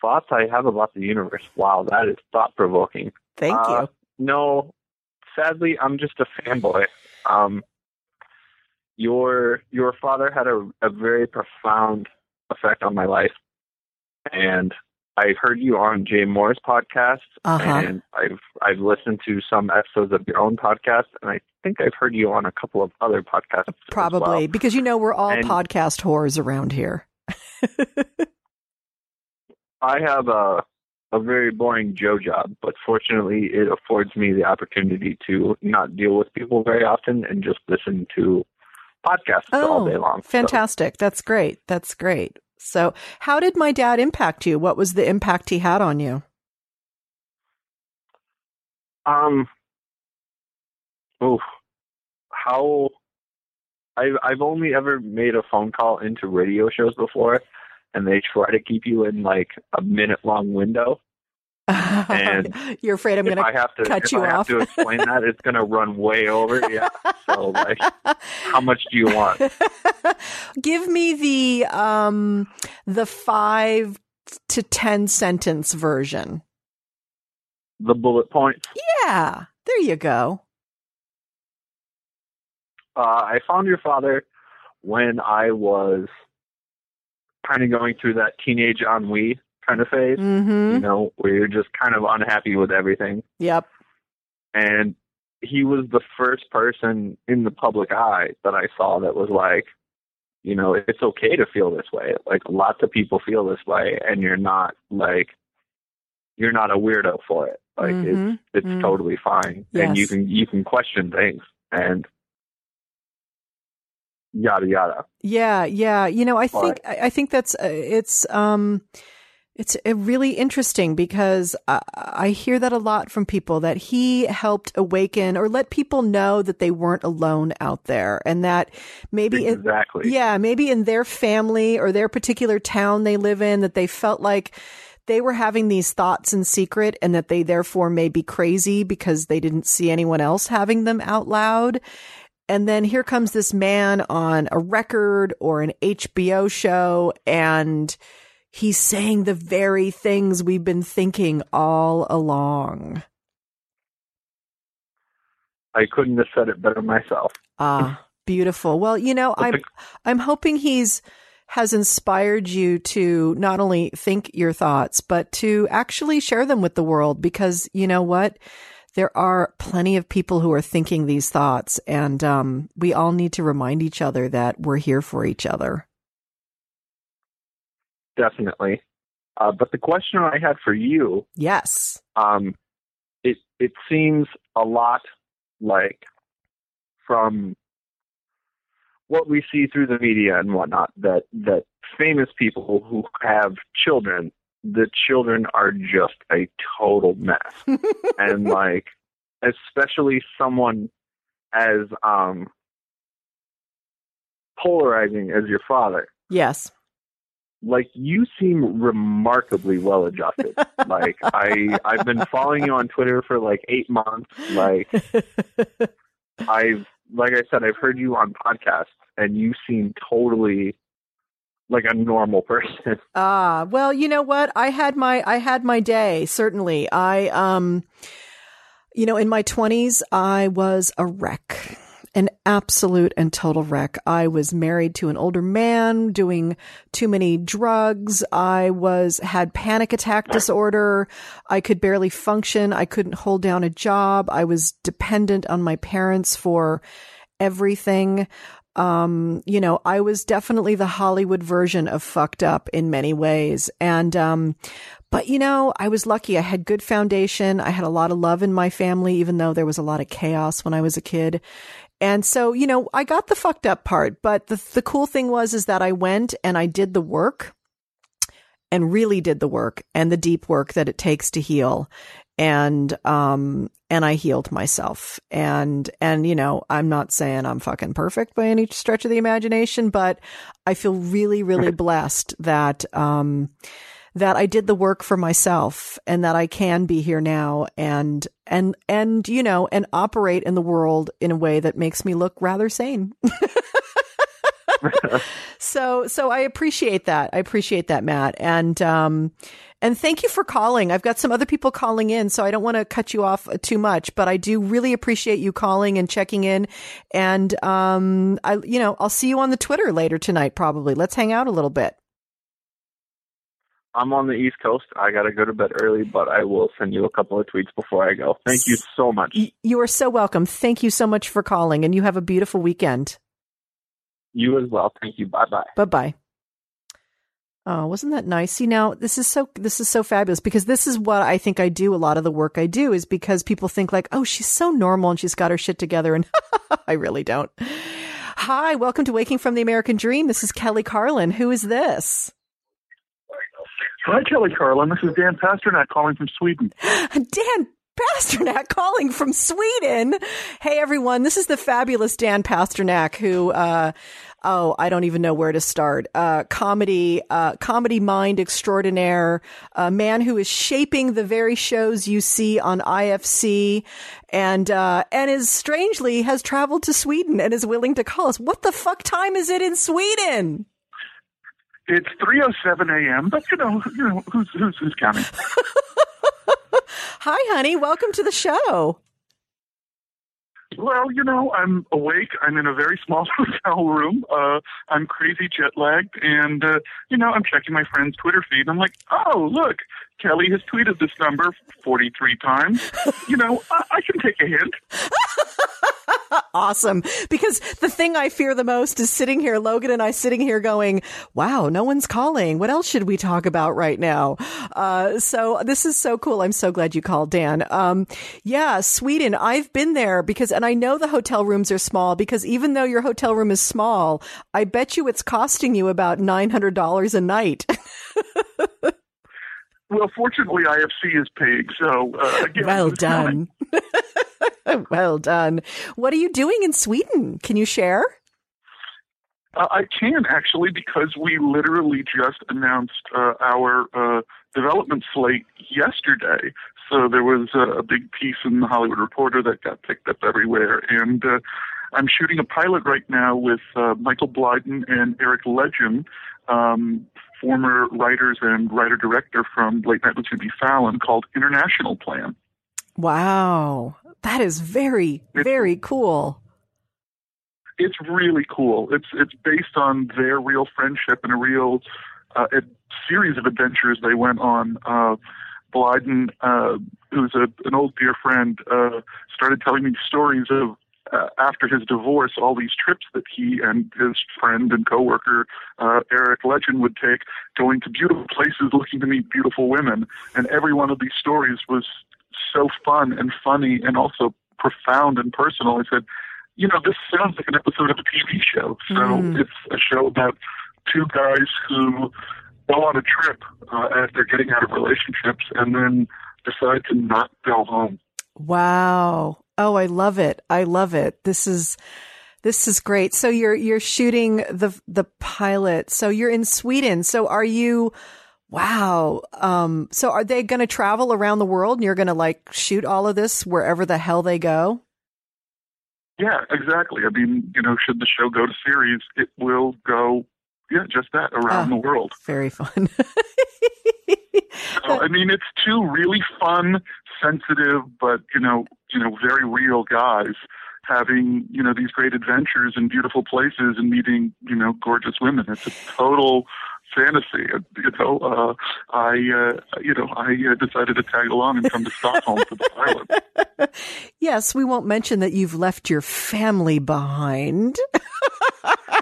Thoughts I have about the universe. Wow, that is thought provoking. Thank Uh, you. No, sadly, I'm just a fanboy. Um, your your father had a, a very profound effect on my life, and I heard you on Jay Mohr's podcast, Uh-huh. and I've I've listened to some episodes of your own podcast, and I think I've heard you on a couple of other podcasts. as Probably well. because you know we're all And- podcast whores around here. I have a a very boring Joe job, but fortunately, it affords me the opportunity to not deal with people very often and just listen to podcasts all day long. So, Oh, Fantastic. That's great. That's great. So, how did my dad impact you? What was the impact he had on you? um, oof, how I've I've only ever made a phone call into radio shows before, and they try to keep you in like a minute long window. And You're afraid I'm going have to cut you I have off. to explain that, it's going to run way over. Yeah. So like, how much do you want? Give me the um the 5 to 10 sentence version. The bullet points. Yeah. There you go. Uh, I found your father when I was kind of going through that teenage ennui kind of phase. You Mhm. know, where you're just kind of unhappy with everything. Yep. And he was the first person in the public eye that I saw that was like, you know, it's okay to feel this way. Like lots of people feel this way, and you're not like, you're not a weirdo for it. Like Mhm. it's it's Mm. totally fine, and you can you can question things and yada yada. Yeah, yeah. You know, I think But- I I think that's uh, it's um it's uh, really interesting because I, I hear that a lot from people that he helped awaken or let people know that they weren't alone out there and that maybe in, Exactly. yeah, maybe in their family or their particular town they live in that they felt like they were having these thoughts in secret and that they therefore may be crazy because they didn't see anyone else having them out loud. And then here comes this man on a record or an HBO show and he's saying the very things we've been thinking all along. I couldn't have said it better myself. Ah, beautiful. Well, you know, I'm I'm hoping he's has inspired you to not only think your thoughts, but to actually share them with the world. Because you know what? There are plenty of people who are thinking these thoughts, and um, we all need to remind each other that we're here for each other. Definitely. Uh, but the question I had for you, Yes. um, it it seems a lot like from what we see through the media and whatnot that that famous people who have children, the children are just a total mess, and like especially someone as um polarizing as your father Yes. like you seem remarkably well adjusted. like I I've been following you on Twitter for like 8 months. Like I've like I said I've heard you on podcasts and you seem totally like a normal person. Ah, well, you know what? I had my I had my day, certainly. I um you know, in my 20s, I was a wreck. An absolute and total wreck. I was married to an older man, doing too many drugs. I was had panic attack disorder. I could barely function. I couldn't hold down a job. I was dependent on my parents for everything. Um, you know, I was definitely the Hollywood version of fucked up in many ways. And, um, but you know, I was lucky. I had good foundation. I had a lot of love in my family, even though there was a lot of chaos when I was a kid. And so, you know, I got the fucked up part, but the, the cool thing was, is that I went and I did the work and really did the work and the deep work that it takes to heal. And, um, and I healed myself. And, and, you know, I'm not saying I'm fucking perfect by any stretch of the imagination, but I feel really, really blessed that, um, that I did the work for myself and that I can be here now and, and, and, you know, and operate in the world in a way that makes me look rather sane. so, so I appreciate that. I appreciate that, Matt. And, um, and thank you for calling. I've got some other people calling in, so I don't want to cut you off too much, but I do really appreciate you calling and checking in. And, um, I, you know, I'll see you on the Twitter later tonight, probably. Let's hang out a little bit. I'm on the East Coast. I got to go to bed early, but I will send you a couple of tweets before I go. Thank you so much. You are so welcome. Thank you so much for calling, and you have a beautiful weekend. You as well. Thank you. Bye-bye. Bye bye. Oh, wasn't that nice? See, now this is so this is so fabulous because this is what I think I do. A lot of the work I do is because people think like, oh, she's so normal and she's got her shit together, and I really don't. Hi, welcome to Waking from the American Dream. This is Kelly Carlin. Who is this? Hi, Kelly Carlin. This is Dan Pasternak calling from Sweden. Dan Pasternak calling from Sweden. Hey everyone, this is the fabulous Dan Pasternak who uh oh, I don't even know where to start. Uh comedy uh comedy mind extraordinaire, a man who is shaping the very shows you see on IFC and uh and is strangely has traveled to Sweden and is willing to call us. What the fuck time is it in Sweden? It's 3:07 a.m., but you know, you know, who's who's who's counting? Hi honey, welcome to the show. Well, you know, I'm awake. I'm in a very small hotel room. Uh, I'm crazy jet lagged, and uh, you know, I'm checking my friend's Twitter feed. And I'm like, oh, look, Kelly has tweeted this number 43 times. you know, I, I can take a hint. awesome. Because the thing I fear the most is sitting here, Logan and I sitting here going, wow, no one's calling. What else should we talk about right now? Uh, so this is so cool. I'm so glad you called, Dan. Um, yeah, Sweden. I've been there because, and I know the hotel rooms are small because even though your hotel room is small, I bet you it's costing you about $900 a night. Well, fortunately, IFC is paying, so uh, again, well done. well done. What are you doing in Sweden? Can you share? Uh, I can actually because we literally just announced uh, our uh, development slate yesterday. So there was uh, a big piece in the Hollywood Reporter that got picked up everywhere, and uh, I'm shooting a pilot right now with uh, Michael Blieden and Eric Ledgin, um, former writers and writer director from Late Night with Jimmy Fallon, called International Plan. Wow. That is very, very cool. it's really cool. It's it's based on their real friendship and a real uh, a series of adventures they went on. Uh, Blieden, uh, who's a, an old dear friend, uh, started telling me stories of uh, after his divorce, all these trips that he and his friend and coworker uh, Eric Ledgin would take, going to beautiful places, looking to meet beautiful women, and every one of these stories was so fun and funny, and also profound and personal. I said, you know, this sounds like an episode of a TV show. So Mm. it's a show about two guys who go on a trip uh, as they're getting out of relationships, and then decide to not go home. Wow. Oh, I love it. I love it. This is this is great. So you're you're shooting the the pilot. So you're in Sweden. So are you wow. Um so are they going to travel around the world and you're going to like shoot all of this wherever the hell they go? Yeah, exactly. I mean, you know, should the show go to series, it will go, yeah, just that around Ah. the world. Very fun. So, I mean, it's two really fun, sensitive, but you know, you know, very real guys having you know these great adventures in beautiful places and meeting you know gorgeous women. It's a total fantasy. Uh, You know, uh, I uh, you know I uh, decided to tag along and come to Stockholm for the pilot. yes, we won't mention that you've left your family behind.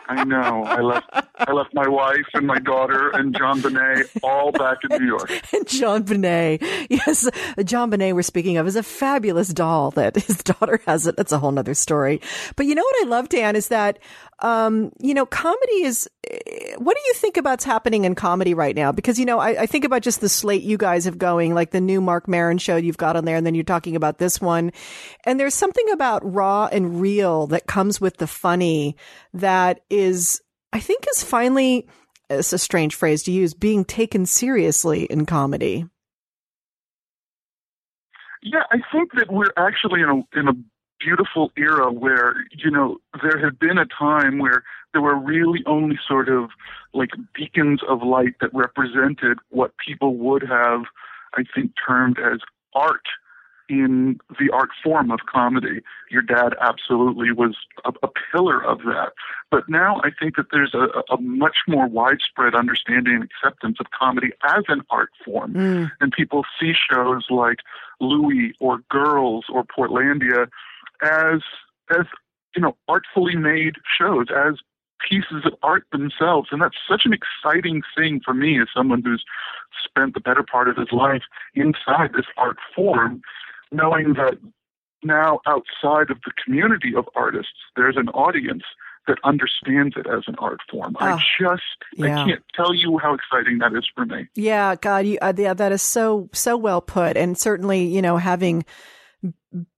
I know. I left I left my wife and my daughter and John Bonet all back in New York. And John Bonet, yes, John Bonet we're speaking of is a fabulous doll that his daughter has. It. That's a whole nother story. But you know what I love, Dan, is that, um, you know, comedy is, eh, what do you think about's happening in comedy right now? Because, you know, I, I think about just the slate you guys have going, like the new Marc Maron show you've got on there, and then you're talking about this one. And there's something about raw and real that comes with the funny that is, I think is finally, it's a strange phrase to use, being taken seriously in comedy. Yeah, I think that we're actually in a in a beautiful era where you know there had been a time where there were really only sort of like beacons of light that represented what people would have, I think, termed as art in the art form of comedy. Your dad absolutely was a, a pillar of that. But now I think that there's a, a much more widespread understanding and acceptance of comedy as an art form Mm. and people see shows like Louie or Girls or Portlandia as as you know artfully made shows as pieces of art themselves and that's such an exciting thing for me as someone who's spent the better part of his life inside this art form knowing that now outside of the community of artists there's an audience that understands it as an art form. I Ah, just yeah. I can't tell you how exciting that is for me. Yeah, God, you, uh, yeah, that is so so well put, and certainly, you know, having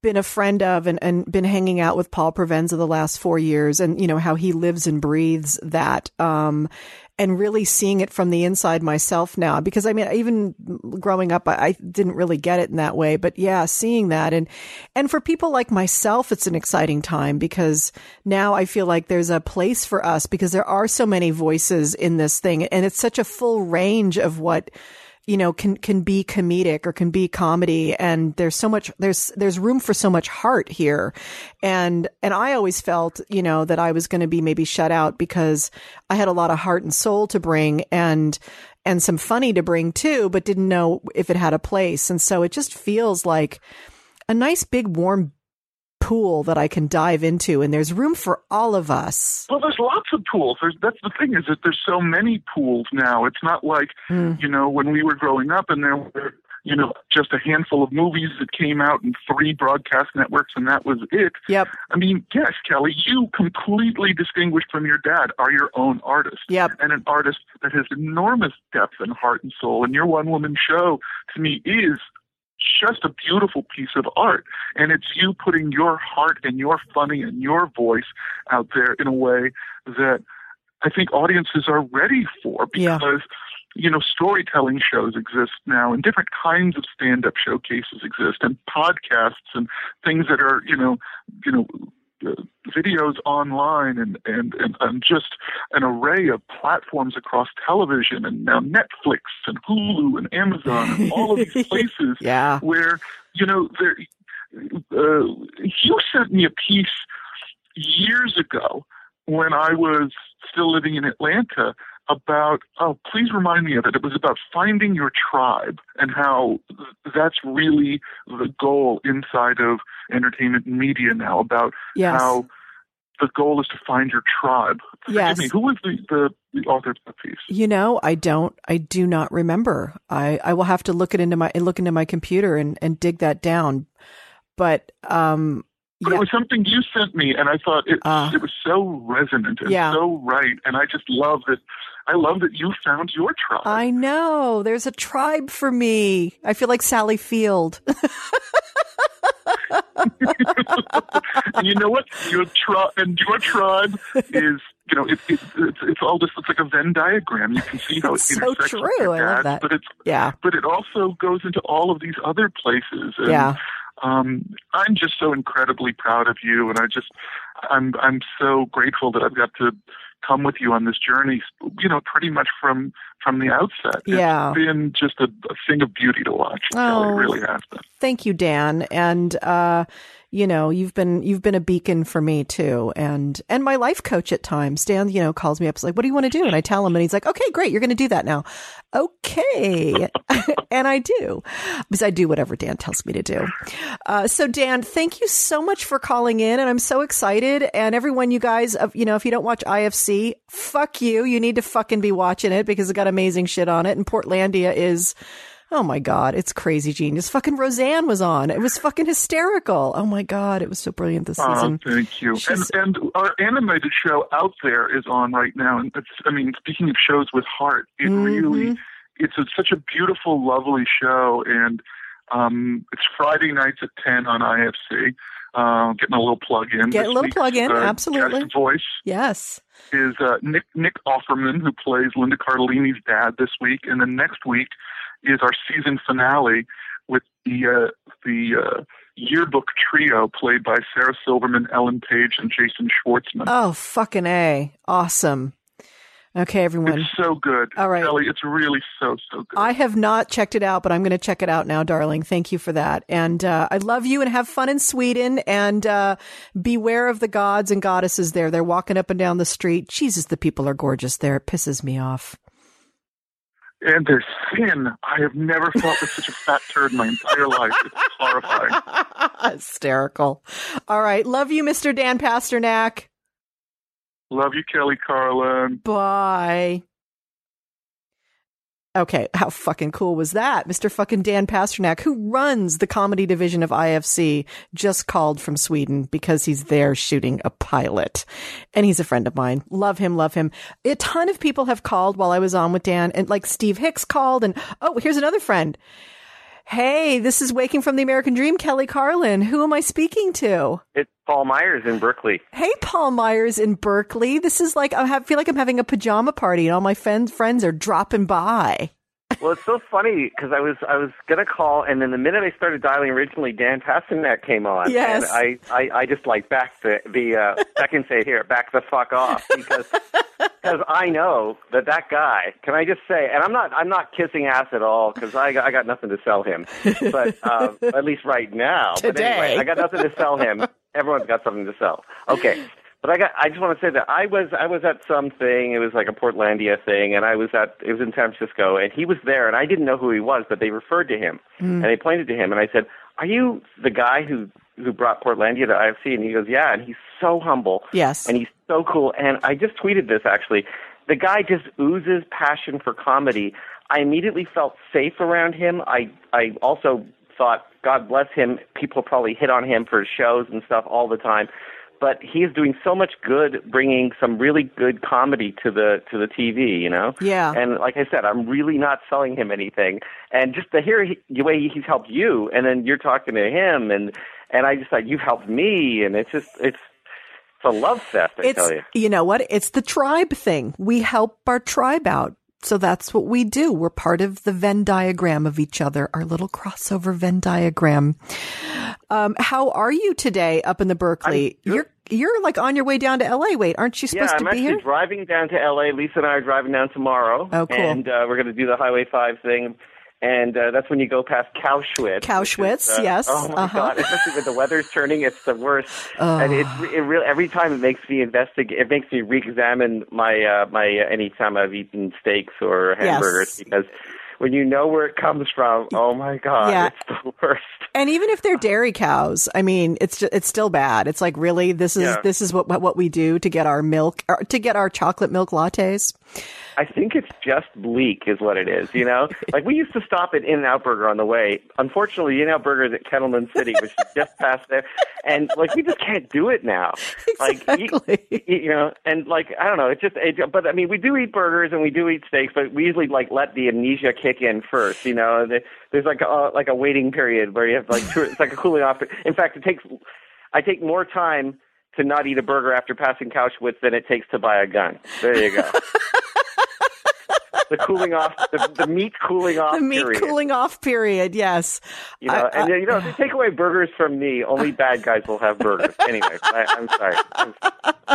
been a friend of and, and been hanging out with Paul Provenza the last four years, and you know how he lives and breathes that, um, and really seeing it from the inside myself now. Because I mean, even growing up, I, I didn't really get it in that way, but yeah, seeing that, and and for people like myself, it's an exciting time because now I feel like there's a place for us because there are so many voices in this thing, and it's such a full range of what you know can can be comedic or can be comedy. And there's so much there's there's room for so much heart here. And and I always felt you know that I was going to be maybe shut out because I had a lot of heart and soul to bring and and some funny to bring too but didn't know if it had a place. And so it just feels like a nice big warm pool that I can dive into. And there's room for all of us. Well, there's lots of pools. There's, that's the thing is that there's so many pools now. It's not like Mm. you know when we were growing up and there were you know just a handful of movies that came out and three broadcast networks and that was it. yep I mean, yes, Kelly, you completely distinguished from your dad are your own artist. Yep. And an artist that has enormous depth and heart and soul. And your one woman show to me is just a beautiful piece of art. And it's you putting your heart and your funny and your voice out there in a way that I think audiences are ready for Yeah. because you know storytelling shows exist now and different kinds of stand up showcases exist and podcasts and things that are you know you know uh, videos online and, and and and just an array of platforms across television and now Netflix and Hulu and Amazon and all of these places yeah. where you know there uh, you sent me a piece years ago when I was still living in Atlanta about, oh, please remind me of it. It was about finding your tribe and how that's really the goal inside of entertainment media now about Yes. how the goal is to find your tribe. Yes. Forgive me, who was the, the, the author of that piece? You know, I don't, I do not remember. I, I will have to look it into my, look into my computer and, and dig that down. But, um, But yeah, it was something you sent me, and I thought it, Ah. it was so resonant and Yeah. so right. And I just love that. I love that you found your tribe. I know there's a tribe for me. I feel like Sally Field. and you know what? Your tribe and your tribe is, you know, it, it, it's it's all just it's like a Venn diagram. You can see how It's it so true. I love that. But it's yeah. but it also goes into all of these other places. And, Yeah. Um, I'm just so incredibly proud of you, and I just I'm I'm so grateful that I've got to come with you on this journey. You know, pretty much from from the outset. Yeah. It's been just a, a thing of beauty to watch. Kelly. Oh. It really has been. Thank you, Dan. And, uh, you know, you've been, you've been a beacon for me too. And, and my life coach at times, Dan, you know, calls me up. He's like, what do you want to do? And I tell him and he's like, okay, great. You're going to do that now. Okay. and I do because I do whatever Dan tells me to do. Uh, so Dan, thank you so much for calling in and I'm so excited. And everyone, you guys, you know, if you don't watch IFC, fuck you. You need to fucking be watching it because it got amazing shit on it. And Portlandia is, Oh my God, it's crazy genius. Fucking Roseanne was on. It was fucking hysterical. Oh my God, it was so brilliant this Oh, season. thank you. And, She's- and our animated show out there is on right now. And it's, I mean, speaking of shows with heart, it Mm-hmm. really, it's a, such a beautiful, lovely show. And um, it's Friday nights at 10 on IFC. Uh, getting a little plug in. Get a little plug in, uh, absolutely. Voice Yes. Is uh, Nick Nick Offerman, who plays Linda Cardellini's dad this week, and then next week is our season finale with the uh, the uh, yearbook trio played by Sarah Silverman, Ellen Page, and Jason Schwartzman. Oh, fucking A. Awesome. Okay, everyone. it's so good, All right. Ellie. It's really so so good. I have not checked it out, but I'm going to check it out now, darling. Thank you for that. And uh, I love you and have fun in Sweden and uh, beware of the gods and goddesses there. They're walking up and down the street. Jesus, the people are gorgeous there. It pisses me off. and there's sin. I have never felt with such a fat turd in my entire life. It's horrifying. Hysterical. All right. Love you, Mr. Dan Pasternak. Love you, Kelly Carlin. Bye. Okay, how fucking cool was that? Mr. fucking Dan Pasternak, who runs the comedy division of IFC, just called from Sweden because he's there shooting a pilot. And he's a friend of mine. Love him, love him. A ton of people have called while I was on with Dan, and like Steve Hicks called, and oh, here's another friend. Hey, this is Waking from the American Dream, Kelly Carlin. Who am I speaking to? It's Paul Myers in Berkeley. Hey, Paul Myers in Berkeley. This is like I have, feel like I'm having a pajama party, and all my friends friends are dropping by. Well, it's so funny because I was I was gonna call, and then the minute I started dialing originally, Dan Pasternak came on, Yes. and I, I I just like back the the uh, second say here, back the fuck off because because I know that that guy. Can I just say? And I'm not I'm not kissing ass at all because I I got nothing to sell him, but uh, at least right now. But Today. anyway, I got nothing to sell him. Everyone's got something to sell. Okay. But I got. I just want to say that I was. I was at something. It was like a Portlandia thing, and I was at. It was in San Francisco, and he was there, and I didn't know who he was, but they referred to him, hmm. and they pointed to him, and I said, "Are you the guy who who brought Portlandia to IFC?" And he goes, "Yeah," and he's so humble, Yes. and he's so cool. And I just tweeted this actually. The guy just oozes passion for comedy. I immediately felt safe around him. I I also thought, God bless him. People probably hit on him for shows and stuff all the time, but he is doing so much good, bringing some really good comedy to the to the TV. You know. Yeah. And like I said, I'm really not selling him anything. And just to hear he, the way he's helped you, and then you're talking to him, and and I just thought you've helped me, and it's just it's it's a love fest. I it's tell you. you know what? It's the tribe thing. We help our tribe out. So that's what we do. We're part of the Venn diagram of each other, our little crossover Venn diagram. Um, how are you today up in the Berkeley? You're you're like on your way down to LA. Wait, aren't you supposed Yeah, I'm to be actually driving down to LA. Lisa and I are driving down tomorrow. Oh, cool. And uh, we're going to do the Highway 5 thing. And uh, that's when you go past Cowschwitz. Cowschwitz, is, uh, yes. Oh my Uh-huh. god! Especially when the weather's turning, it's the worst. Oh. And it, it really every time it makes me investigate. It makes me re-examine my uh, my uh, anytime I've eaten steaks or Yes. hamburgers because when you know where it comes from, oh my god, Yeah. it's the worst. And even if they're dairy cows, I mean, it's just, it's still bad. It's like really, this is Yeah. this is what what we do to get our milk or to get our chocolate milk lattes. I think it's just bleak, is what it is. You know, like we used to stop at In and Out Burger on the way. Unfortunately, In and Out Burger is at Kettleman City, which is just past there, and like we just can't do it now. Like you, you know, and like I don't know, it's just. It, but I mean, we do eat burgers and we do eat steaks, but we usually like let the amnesia kick in first. You know, The- there's like a like a waiting period where you have like two, it's like a cooling off. In fact, it takes. I take more time to not eat a burger after passing Cowschwitz than it takes to buy a gun. There you go. the cooling off, the, the meat cooling off the meat period. cooling off period. Yes. You know, I- and I- you know, if take away burgers from me, only bad guys will have burgers. Anyway, I, I'm sorry. I'm-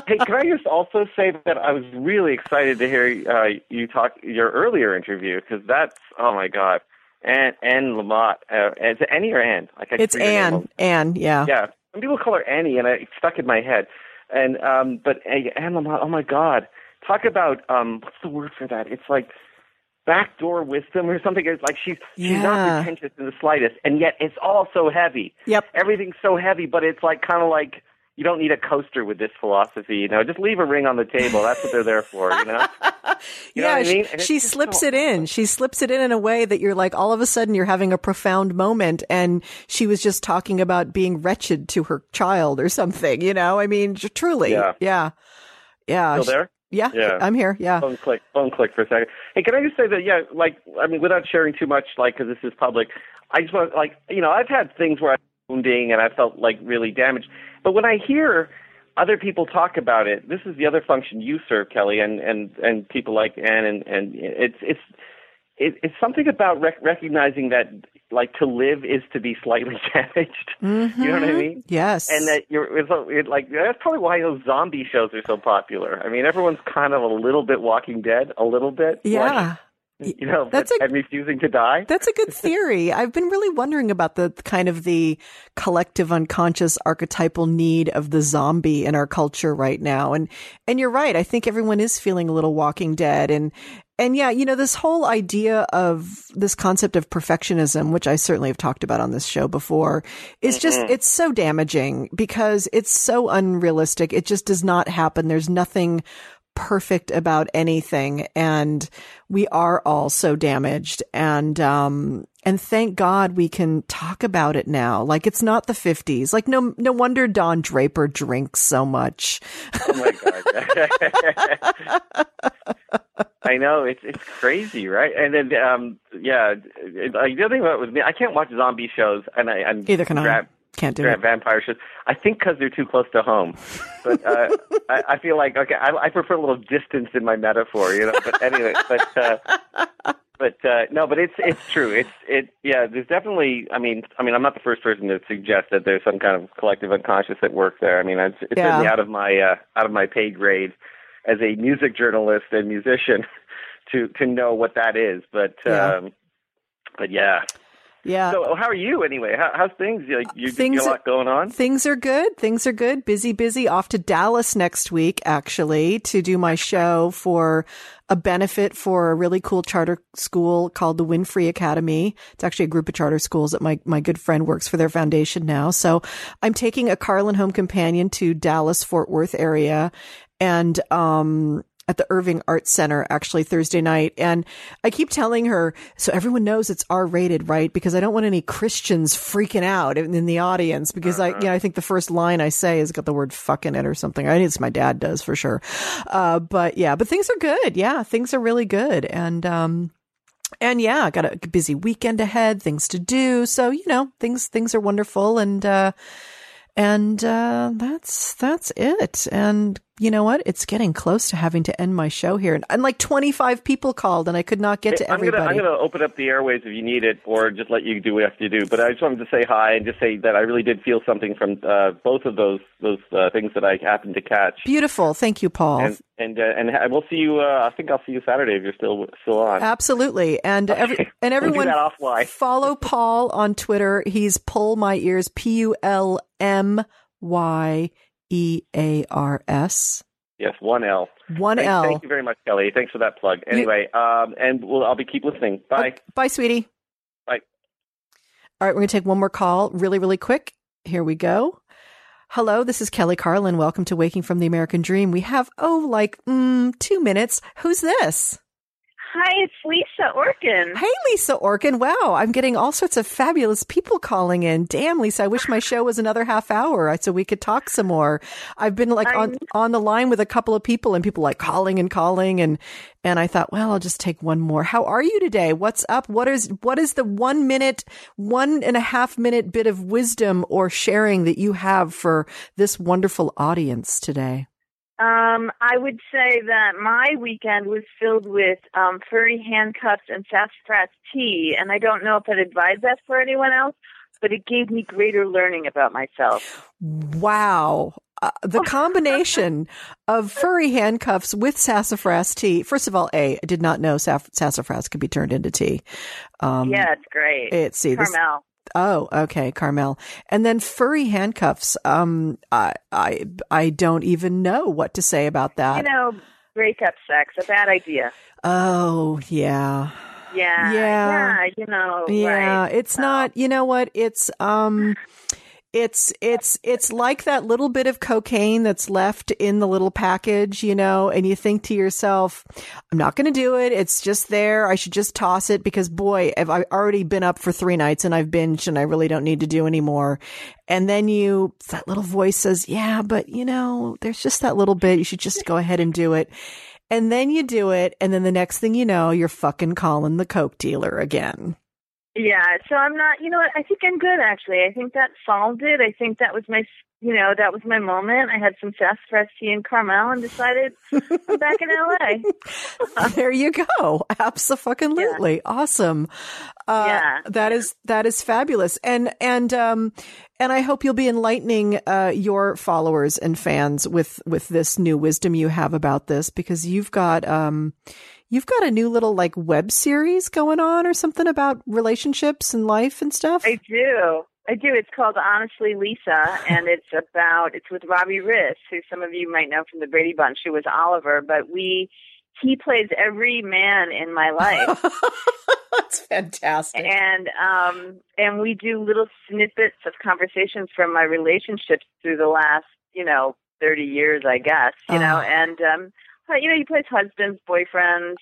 hey, can I just also say that I was really excited to hear uh, you talk your earlier interview because that's oh my god, and and Lamott, uh, is it Annie or Anne? Like I It's forget her name. Anne. Anne. Yeah. Yeah, some people call her Annie, and I, it stuck in my head. And um, but Anne Lamott, oh my God, talk about um, what's the word for that? It's like backdoor wisdom or something. It's like she's she's Yeah. not pretentious in the slightest, and yet it's all so heavy. Yep. Everything's so heavy, but it's like kind of like you don't need a coaster with this philosophy. You know, just leave a ring on the table. That's what they're there for. You know. You know yeah, what I mean? she, she slips so- it in. She slips it in in a way that you're like, all of a sudden you're having a profound moment and she was just talking about being wretched to her child or something, you know? I mean, truly. Yeah. Yeah. Yeah. Still there? Yeah. Yeah. I'm here. Yeah. phone click, phone click for a second. Hey, can I just say that? Yeah, like I mean, without sharing too much, like because this is public, I just want like you know I've had things where I'm wounding and I felt like really damaged, but when I hear other people talk about it, this is the other function you serve, Kelly, and and and people like Anne, and and it's it's it, it's something about rec- recognizing that like to live is to be slightly damaged. You know what I Mhm. mean? Yes. and that you're it's, it, like that's probably why those zombie shows are so popular. I mean, everyone's kind of a little bit Walking Dead, a little bit. yeah. like, you know, That's a- and refusing to die. That's a good theory. I've been really wondering about the kind of the collective unconscious archetypal need of the zombie in our culture right now. And and you're right. I think everyone is feeling a little walking dead and and yeah, you know, this whole idea of this concept of perfectionism, which I certainly have talked about on this show before, is just, Mhm. it's so damaging because it's so unrealistic. It just does not happen. There's nothing perfect about anything and we are all so damaged and um and thank god we can talk about it now like it's not the 50s like no no wonder Don Draper drinks so much Oh my god! I know it's it's crazy, right? And then um yeah, like the other thing about with me, I can't watch zombie shows, and I I'm Either can I. can't do it vampire shows. I think because they're too close to home, but uh, I, I feel like okay, I, I prefer a little distance in my metaphor, you know. But anyway, but. uh but uh no but it's it's true it's it yeah there's definitely i mean i mean i'm not the first person to suggest that there's some kind of collective unconscious at work there i mean it's, it's Yeah. certainly out of my uh out of my pay grade as a music journalist and musician to to know what that is but Yeah. um but yeah yeah so how are you anyway how, how's things like you, Things you got a lot going on Things are good. Things are good. Busy, busy. Off to Dallas next week, actually, to do my show for a benefit for a really cool charter school called the Winfree Academy. It's actually a group of charter schools that my, my good friend works for their foundation now. So I'm taking a Carlin Home Companion to Dallas, Fort Worth area and, um, at the Irving Arts Center actually Thursday night. And I keep telling her, so everyone knows it's R rated, right? Because I don't want any Christians freaking out in, in the audience because I, you know, I think the first line I say has got the word fuck in it or something. I think it's my dad does for sure. Uh, but yeah, but things are good. Yeah, things are really good. And, um, and yeah, I got a busy weekend ahead, things to do. So, you know, things, things are wonderful. And, uh, and, uh, that's, that's it. And you know what? It's getting close to having to end my show here. And, and like 25 people called and I could not get to I'm everybody. gonna I'm gonna open up the airways if you need it, or just let you do what you have to do. But I just wanted to say hi and just say that I really did feel something from uh, both of those those uh, things that I happened to catch. Beautiful. Thank you, Paul. And and uh, and we'll see you. Uh, I think I'll see you Saturday if you're still still on. Absolutely. And every, and We'll everyone offline. follow Paul on Twitter. He's pull my ears, P U L M Y E A R S. Yes, one L. One Thank, L. Thank you very much, Kelly. Thanks for that plug. Anyway, um, and we'll, I'll be keep listening. Bye. Bye, sweetie. Bye. All right, we're going to take one more call really, really quick. Here we go. Hello, this is Kelly Carlin. Welcome to Waking from the American Dream. We have, oh, like mm, two minutes. Who's this? Hi, it's Lisa Orkin. Hey, Lisa Orkin. Wow, I'm getting all sorts of fabulous people calling in. Damn, Lisa, I wish my show was another half hour so we could talk some more. I've been like on, on the line with a couple of people and people like calling and calling and and I thought, well, I'll just take one more. How are you today? What's up? What is what is the one minute, one and a half minute bit of wisdom or sharing that you have for this wonderful audience today? Um, I would say that my weekend was filled with um, furry handcuffs and sassafras tea, and I don't know if I'd advise that for anyone else, but it gave me greater learning about myself. Wow. Uh, the combination of furry handcuffs with sassafras tea. First of all, A, I did not know saff- sassafras could be turned into tea. Um, yeah, it's great. It's see Carmel. Oh, okay, Carmel. And then furry handcuffs. Um, I, I, I don't even know what to say about that. you know, breakup sex, a bad idea. oh, yeah. Yeah, Yeah. yeah, you know, Yeah, right. it's not, you know what? It's um it's it's it's like that little bit of cocaine that's left in the little package, you know, and you think to yourself, I'm not going to do it. It's just there. I should just toss it because boy, have I already been up for 3 nights and I've binged and I really don't need to do anymore. And then you that little voice says, "Yeah, but you know, there's just that little bit. You should just go ahead and do it." And then you do it, and then the next thing you know, you're fucking calling the coke dealer again. Yeah, so I'm not, you know what, I think I'm good actually. I think that solved it. I think that was my, you know, that was my moment. I had some sassafras tea in Carmel and decided I'm back in LA. there you go. Absolutely. Awesome. Uh, Yeah. that is, that is fabulous. And, and, um, and I hope you'll be enlightening, uh, your followers and fans with, with this new wisdom you have about this because you've got, um, you've got a new little like web series going on or something about relationships and life and stuff. I do. I do. It's called Honestly Lisa, and it's about it's with Robbie Rist, who some of you might know from the Brady Bunch, who was Oliver. But we, he plays every man in my life, That's fantastic. and um, and we do little snippets of conversations from my relationships through the last, you know, thirty years, I guess, you know, Oh. and um, you know, he plays husbands, boyfriends,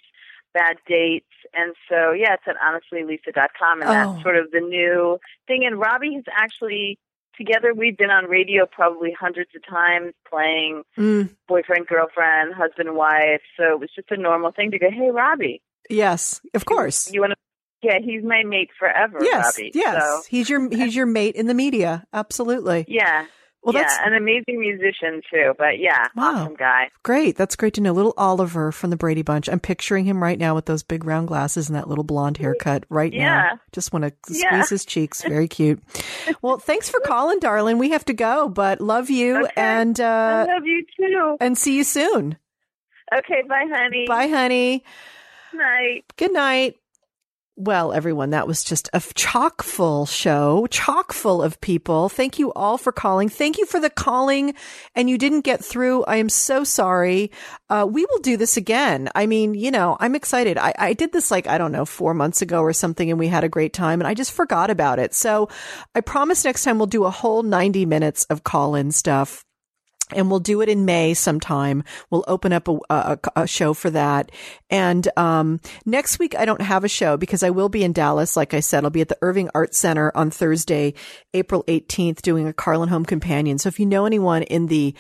bad dates. And so, yeah, it's at honestlylisa.com. And Oh. that's sort of the new thing. And Robbie has actually, together, we've been on radio probably hundreds of times playing Mm, boyfriend, girlfriend, husband, wife. So it was just a normal thing to go, hey, Robbie, yes, of course. you want to, yeah, he's my mate forever, Yes, Robbie. yes. So, He's your he's your mate in the media. Absolutely. yeah. Well, yeah, that's an amazing musician too, but yeah, Wow. awesome guy. great. That's great to know. Little Oliver from the Brady Bunch. I'm picturing him right now with those big round glasses and that little blonde haircut right Yeah. now. Just want to squeeze Yeah. his cheeks. Very cute. Well, thanks for calling, darling. We have to go, but love you Okay. and I uh love you too. and see you soon. Okay, bye, honey. Bye, honey. Night. Good night. Well, everyone, that was just a chock full show, chock full of people. Thank you all for calling. Thank you for the calling and you didn't get through. I am so sorry. Uh, we will do this again. I mean, you know, I'm excited. I, I did this like, I don't know, four months ago or something and we had a great time and I just forgot about it. So I promise next time we'll do a whole 90 minutes of call in stuff and we'll do it in May sometime. We'll open up a, a, a show for that. And um, next week, I don't have a show because I will be in Dallas. Like I said, I'll be at the Irving Art Center on Thursday, April 18th, doing a Carlin Home Companion. So if you know anyone in the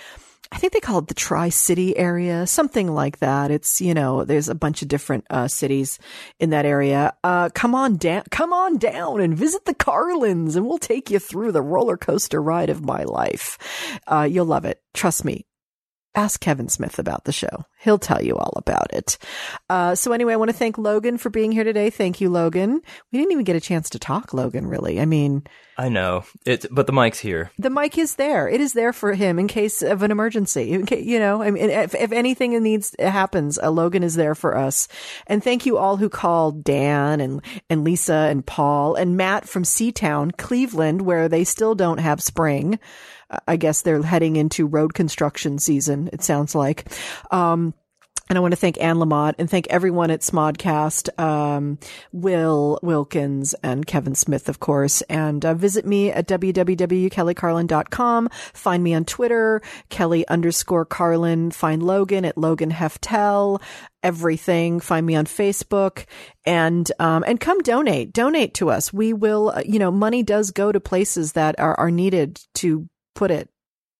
I think they call it the Tri City area, something like that. It's, you know, there's a bunch of different uh, cities in that area. Uh, come on down, come on down and visit the Carlins and we'll take you through the roller coaster ride of my life. Uh, you'll love it. Trust me. ask Kevin Smith about the show. He'll tell you all about it. Uh, so anyway, I want to thank Logan for being here today. Thank you, Logan. We didn't even get a chance to talk, Logan, really. I mean, I know it, but the mic's here. the mic is there. It is there for him in case of an emergency. In case, you know, I mean, if, if anything needs happens, uh, Logan is there for us. And thank you all who called Dan and and Lisa and Paul and Matt from Seatown, Cleveland, where they still don't have spring. Uh, I guess they're heading into road construction season. It sounds like. Um, and I want to thank Anne Lamott and thank everyone at Smodcast, um, Will Wilkins and Kevin Smith, of course. And uh, visit me at www.kellycarlin.com. Find me on Twitter, Kelly underscore Carlin. Find Logan at Logan Heftel. Everything. Find me on Facebook and, um, and come donate. Donate to us. We will, uh, you know, money does go to places that are, are needed to put it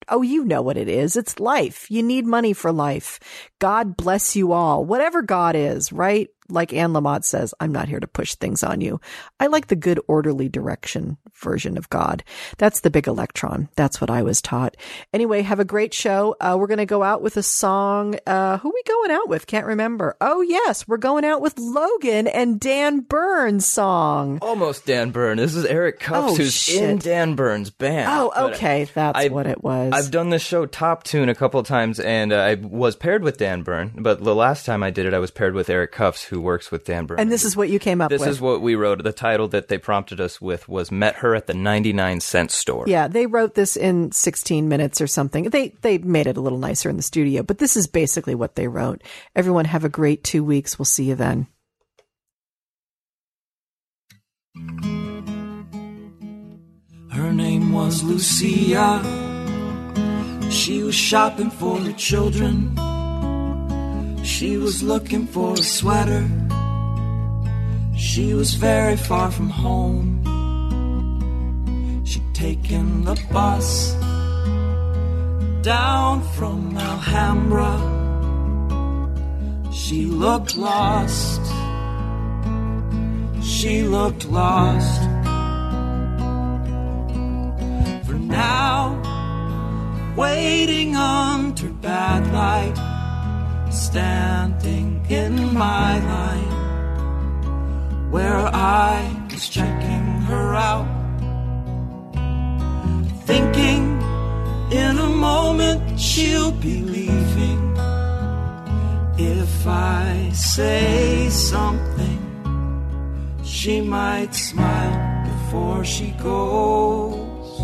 Oh, you know what it is. It's life. You need money for life. God bless you all. Whatever God is, right? Like Anne Lamott says, I'm not here to push things on you. I like the good orderly direction version of God. That's the big electron. That's what I was taught. Anyway, have a great show. Uh, we're going to go out with a song. Uh, who we going out with? Can't remember. Oh, yes. We're going out with Logan and Dan Burns song. Almost Dan Byrne. This is Eric Cuffs, Oh, who's shit. in Dan Byrne's band. Oh, okay. That's I- what it was. I've done this show Top Tune a couple of times, and uh, I was paired with Dan Byrne. But the last time I did it, I was paired with Eric Cuffs, who works with Dan Byrne. and this is what you came up This with. is what we wrote. The title that they prompted us with was "Met Her at the 99 Cent Store." Yeah, they wrote this in 16 minutes or something. They they made it a little nicer in the studio, but this is basically what they wrote. Everyone have a great 2 weeks. We'll see you then. Her name was Lucia. She was shopping for her children. She was looking for a sweater. She was very far from home. She'd taken the bus down from Alhambra. She looked lost. She looked lost. For now, waiting under bad light, standing in my line, where I was checking her out, thinking in a moment she'll be leaving. If I say something, she might smile before she goes.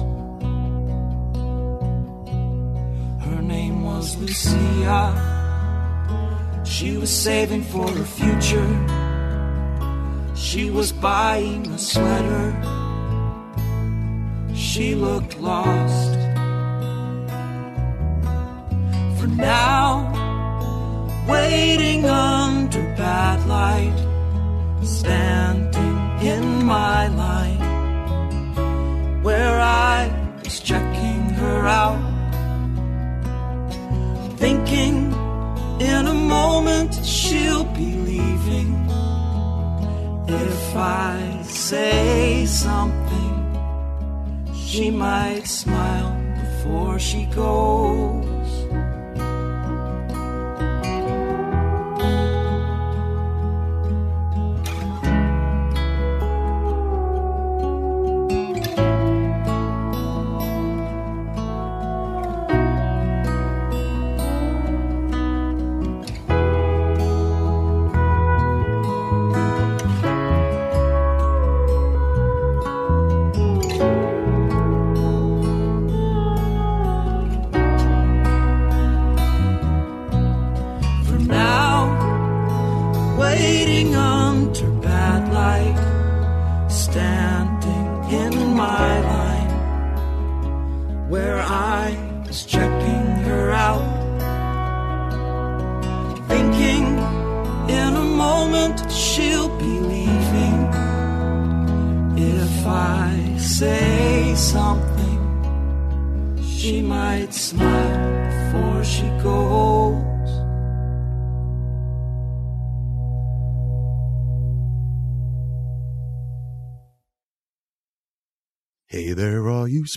Her name was Lucia. She was saving for her future. She was buying a sweater. She looked lost. For now, waiting under bad light, standing in my line, where I was checking her out, thinking in a moment she'll be leaving. If I say something, she might smile before she goes.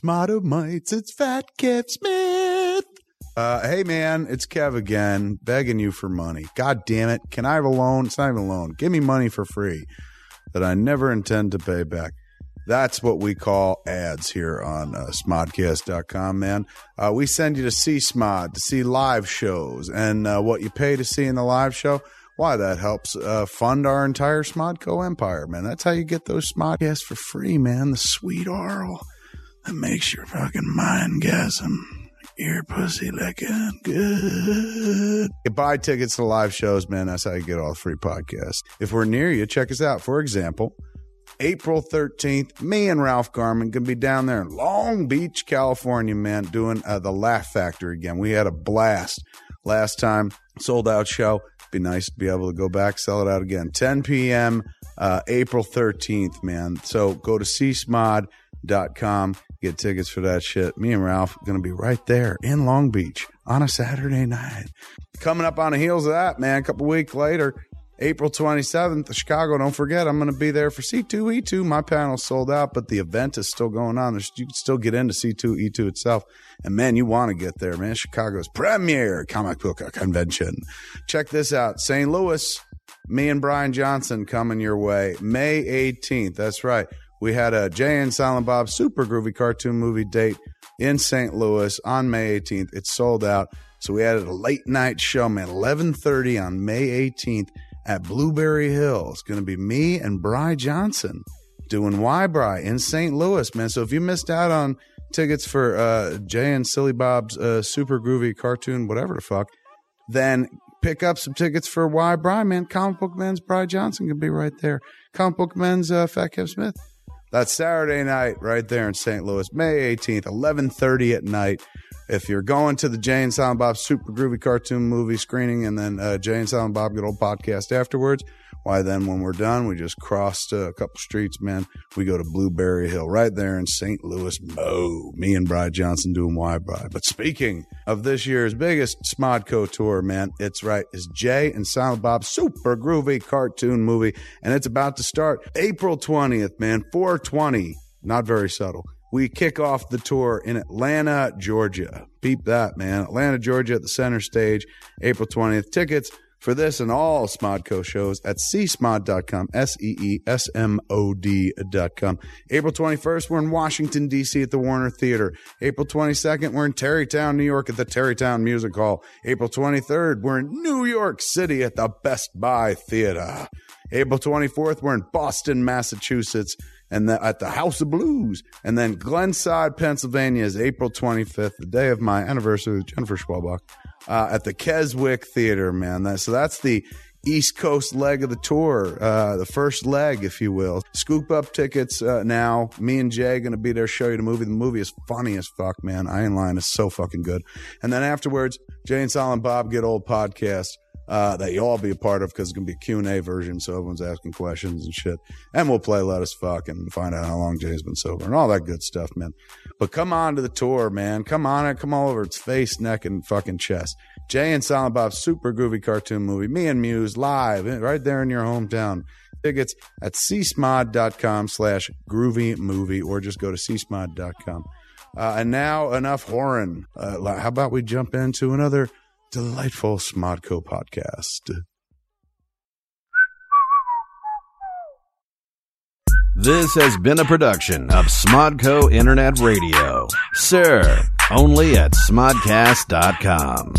Smarter mites. It's Fat Kev Smith. Uh, hey man, it's Kev again, begging you for money. God damn it. Can I have a loan? It's not even a loan. Give me money for free that I never intend to pay back. That's what we call ads here on uh, smodcast.com, man. Uh, we send you to see Smod, to see live shows, and uh, what you pay to see in the live show, why, that helps uh, fund our entire Smodco empire, man. That's how you get those Smodcasts for free, man. The sweet oral that makes your fucking mind gasm. Ear pussy licking good. You buy tickets to live shows, man. That's how you get all the free podcasts. If we're near you, check us out. For example, April 13th, me and Ralph Garman going to be down there in Long Beach, California, man, doing uh, the Laugh Factory again. We had a blast last time, sold out show. Be nice to be able to go back, sell it out again. 10 p.m., uh, April 13th, man. So go to seesmod.com, get tickets for that shit. Me and Ralph going to be right there in Long Beach on a Saturday night. Coming up on the heels of that, man, a couple weeks later, April 27th, Chicago. Don't forget, I'm going to be there for C2E2. My panel's sold out, but the event is still going on. There's, you can still get into C2E2 itself. And man, you want to get there, man. Chicago's premier comic book convention. Check this out St. Louis, me and Bryan Johnson coming your way May 18th. That's right. We had a Jay and Silent Bob super groovy cartoon movie date in St. Louis on May 18th. It's sold out. So we added a late night show, man, 11:30 on May 18th at Blueberry Hill. It's going to be me and Bry Johnson doing Why Bry in St. Louis, man. So if you missed out on tickets for uh, Jay and Silly Bob's uh, super groovy cartoon, whatever the fuck, then pick up some tickets for Why Bry, man. Comic Book Man's Bry Johnson can be right there. Comic Book Men's uh, Fat Kev Smith. That's Saturday night right there in St. Louis, May 18th, 11:30 at night. If you're going to the Jay and Silent Bob Super Groovy Cartoon Movie screening and then uh, Jay and Silent Bob Good Old Podcast afterwards, why then when we're done, we just crossed uh, a couple streets, man. We go to Blueberry Hill right there in St. Louis, Mo. Me and Bry Johnson doing Why Bry. But speaking of this year's biggest Smodco tour, man, it's right. It's Jay and Silent Bob Super Groovy Cartoon Movie, and it's about to start April 20th, man. 420. Not very subtle we kick off the tour in Atlanta, Georgia. Beep that, man. Atlanta, Georgia at the center stage, April 20th. Tickets for this and all Smodco shows at seesmod.com, S E E S M O D.com. April 21st, we're in Washington, D.C. at the Warner Theater. April 22nd, we're in Tarrytown, New York at the Tarrytown Music Hall. April 23rd, we're in New York City at the Best Buy Theater. April 24th, we're in Boston, Massachusetts and the, at the House of Blues. And then Glenside, Pennsylvania is April 25th, the day of my anniversary with Jennifer Schwalbach, uh, at the Keswick Theater, man. That, so that's the East Coast leg of the tour, uh, the first leg, if you will. Scoop up tickets uh, now. Me and Jay going to be there, show you the movie. The movie is funny as fuck, man. Iron Line is so fucking good. And then afterwards, Jay and Silent Bob Get Old podcast uh, that you all be a part of because it's going to be a Q&A version, so everyone's asking questions and shit. And we'll play Let Us Fuck and find out how long Jay's been sober and all that good stuff, man. But come on to the tour, man. Come on it. Come all over its face, neck, and fucking chest. Jay and Silent Bob's super groovy cartoon movie, Me and Muse, live eh, right there in your hometown. Tickets at seesmod.com slash groovy movie or just go to seesmod.com. Uh, and now enough whoring. Uh, how about we jump into another delightful Smodco podcast. This has been a production of Smodco Internet Radio. Sir, only at smodcast.com.